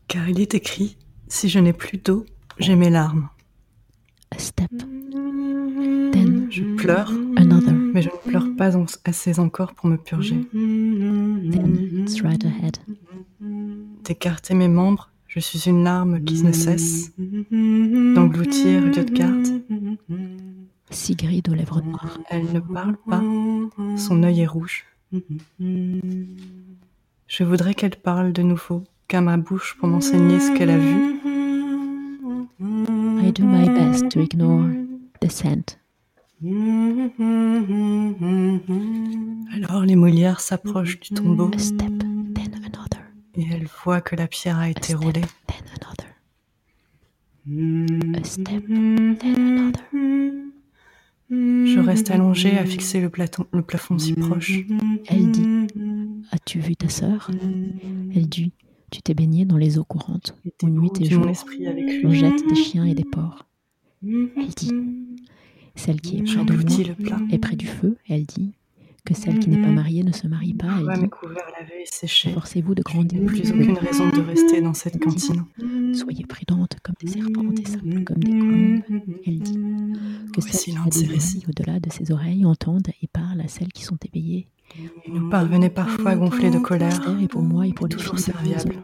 Car il est écrit Si je n'ai plus d'eau, j'ai mes larmes. A step. Then je pleure. Another. Mais je ne pleure pas assez encore pour me purger. Then it's right ahead d'écarter mes membres, je suis une larme qui ne cesse d'engloutir garde. Sigrid aux lèvres noires. Elle ne parle pas, son œil est rouge. Je voudrais qu'elle parle de nouveau, qu'à ma bouche pour m'enseigner ce qu'elle a vu. I do my best to ignore the scent. Alors les Molières s'approchent du tombeau. A step. Et elle voit que la pierre a été roulée. Je reste allongée à fixer le, le plafond si proche. Elle dit As-tu vu ta sœur? Elle dit Tu t'es baignée dans les eaux courantes, où nuit et jour, on jette des chiens et des porcs. Elle dit Celle qui est près de moi est près du feu. Elle dit que celle qui n'est pas mariée ne se marie pas. Elle dit, séché. Forcez-vous de grandir. Plus aucune raison de rester dans cette cantine. Soyez prudente comme des serpentes et simples comme des colombes. Elle dit que celles qui ont des au-delà de ses oreilles entendent et parlent à celles qui sont éveillées. Nous parvenait parfois à gonfler de colère. Et pour moi et pour les toujours serviable.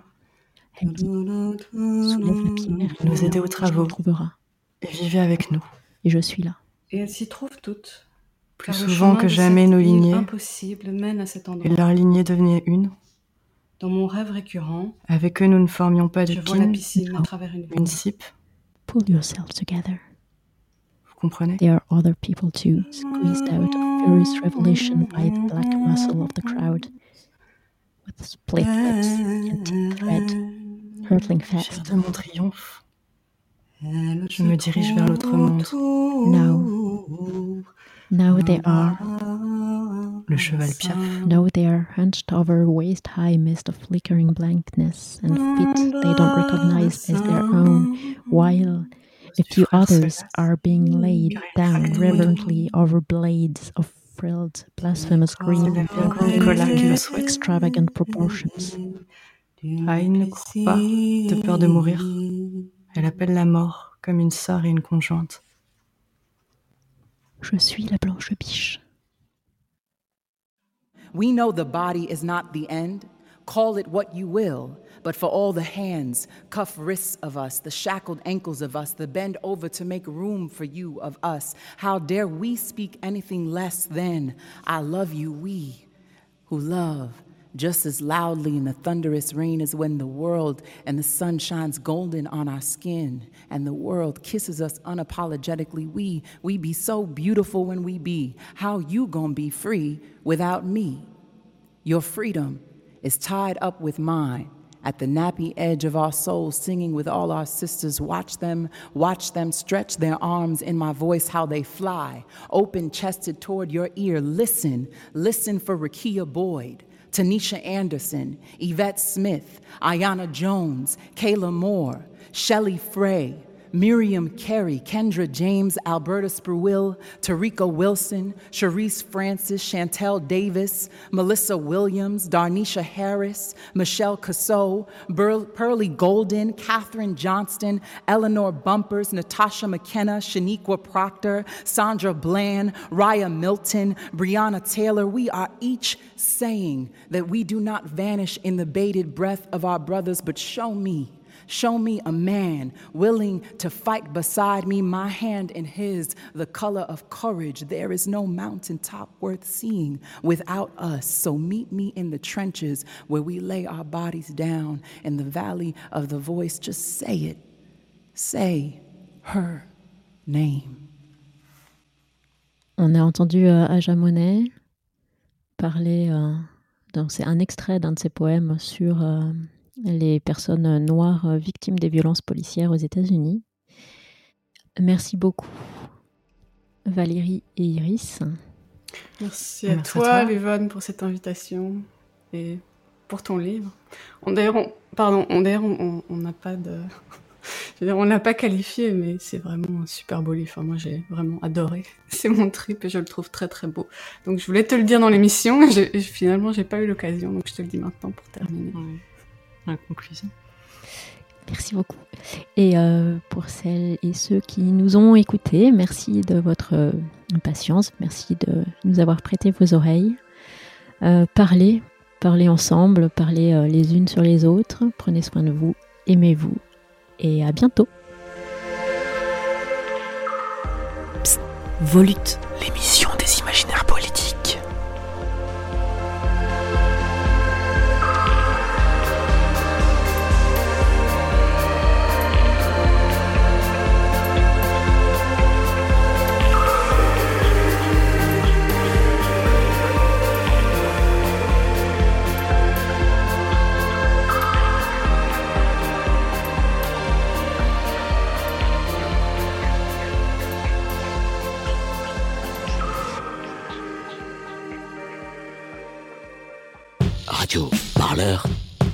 Elle dit soulève la pierre. Nous aider aux travaux. Trouvera. Et vivez avec nous. Et je suis là. Et elle s'y trouve toute. Plus souvent que jamais, nos lignées impossible mène à cet endroit. et leur lignée devenait une. Dans mon rêve récurrent, avec eux, nous ne formions pas de je vois la piscine à travers une, une cipe. Pull yourself together. Vous comprenez? There are other people too, squeezed out of furious revelation by the black muscle of the crowd, with split lips and teeth red, hurtling fast. de mon triomphe, je me dirige vers l'autre monde. Now, now they are Le cheval piaf. No, they are hunched over waist high mist of flickering blankness and feet they don't recognize as their own, while a few others are being laid down reverently over blades of frilled, blasphemous green extravagant proportions. Ah, Aïe ne court pas de peur de mourir. Elle appelle la mort comme une sœur et une conjointe. Je suis la blanche biche. We know the body is not the end. Call it what you will, but for all the hands, cuff wrists of us, the shackled ankles of us, the bend over to make room for you of us, how dare we speak anything less than I love you, we who love just as loudly in the thunderous rain as when the world and the sun shines golden on our skin and the world kisses us unapologetically we we be so beautiful when we be how you gonna be free without me your freedom is tied up with mine at the nappy edge of our souls, singing with all our sisters. Watch them, watch them stretch their arms in my voice, how they fly, open chested toward your ear. Listen, listen for Rakia Boyd. Tanisha Anderson, Yvette Smith, Ayana Jones, Kayla Moore, Shelley Frey, Miriam Carey, Kendra James, Alberta Spruill, Tarika Wilson, Cherise Francis, Chantel Davis, Melissa Williams, Darnisha Harris, Michelle Casso, Pearlie Golden, Katherine Johnston, Eleanor Bumpers, Natasha McKenna, Shaniqua Proctor, Sandra Bland, Raya Milton, Brianna Taylor, we are each saying that we do not vanish in the bated breath of our brothers, but show me Show me a man willing to fight beside me, my hand in his, the color of courage. There is no mountaintop worth seeing without us. So meet me in the trenches where we lay our bodies down in the valley of the voice. Just say it. Say her name. On a entendu euh, Aja Monet parler, euh, c'est un extrait d'un de ses poèmes sur euh, les personnes noires victimes des violences policières aux États-Unis. Merci beaucoup, Valérie et Iris. Merci à toi, Lévonne, pour cette invitation et pour ton livre. D'ailleurs, on, pardon, on n'a pas de, on l'a pas qualifié, mais c'est vraiment un super beau livre. moi, j'ai vraiment adoré. C'est mon trip et je le trouve très très beau. Donc, je voulais te le dire dans l'émission. Et finalement, j'ai pas eu l'occasion, donc je te le dis maintenant pour terminer la conclusion. Merci beaucoup. Et euh, pour celles et ceux qui nous ont écoutés, merci de votre euh, patience, merci de nous avoir prêté vos oreilles. Euh, parlez, parlez ensemble, parlez les unes sur les autres, prenez soin de vous, aimez-vous et à bientôt. Volute, l'émission des imaginaires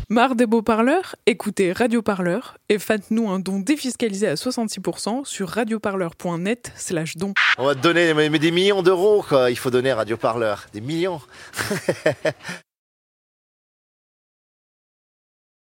Marre des beaux parleurs Écoutez Radio Parleur et faites-nous un don défiscalisé à 66% sur radioparleur.net slash don. On va te donner mais, des millions d'euros, quoi. Il faut donner à Radio Parleur. Des millions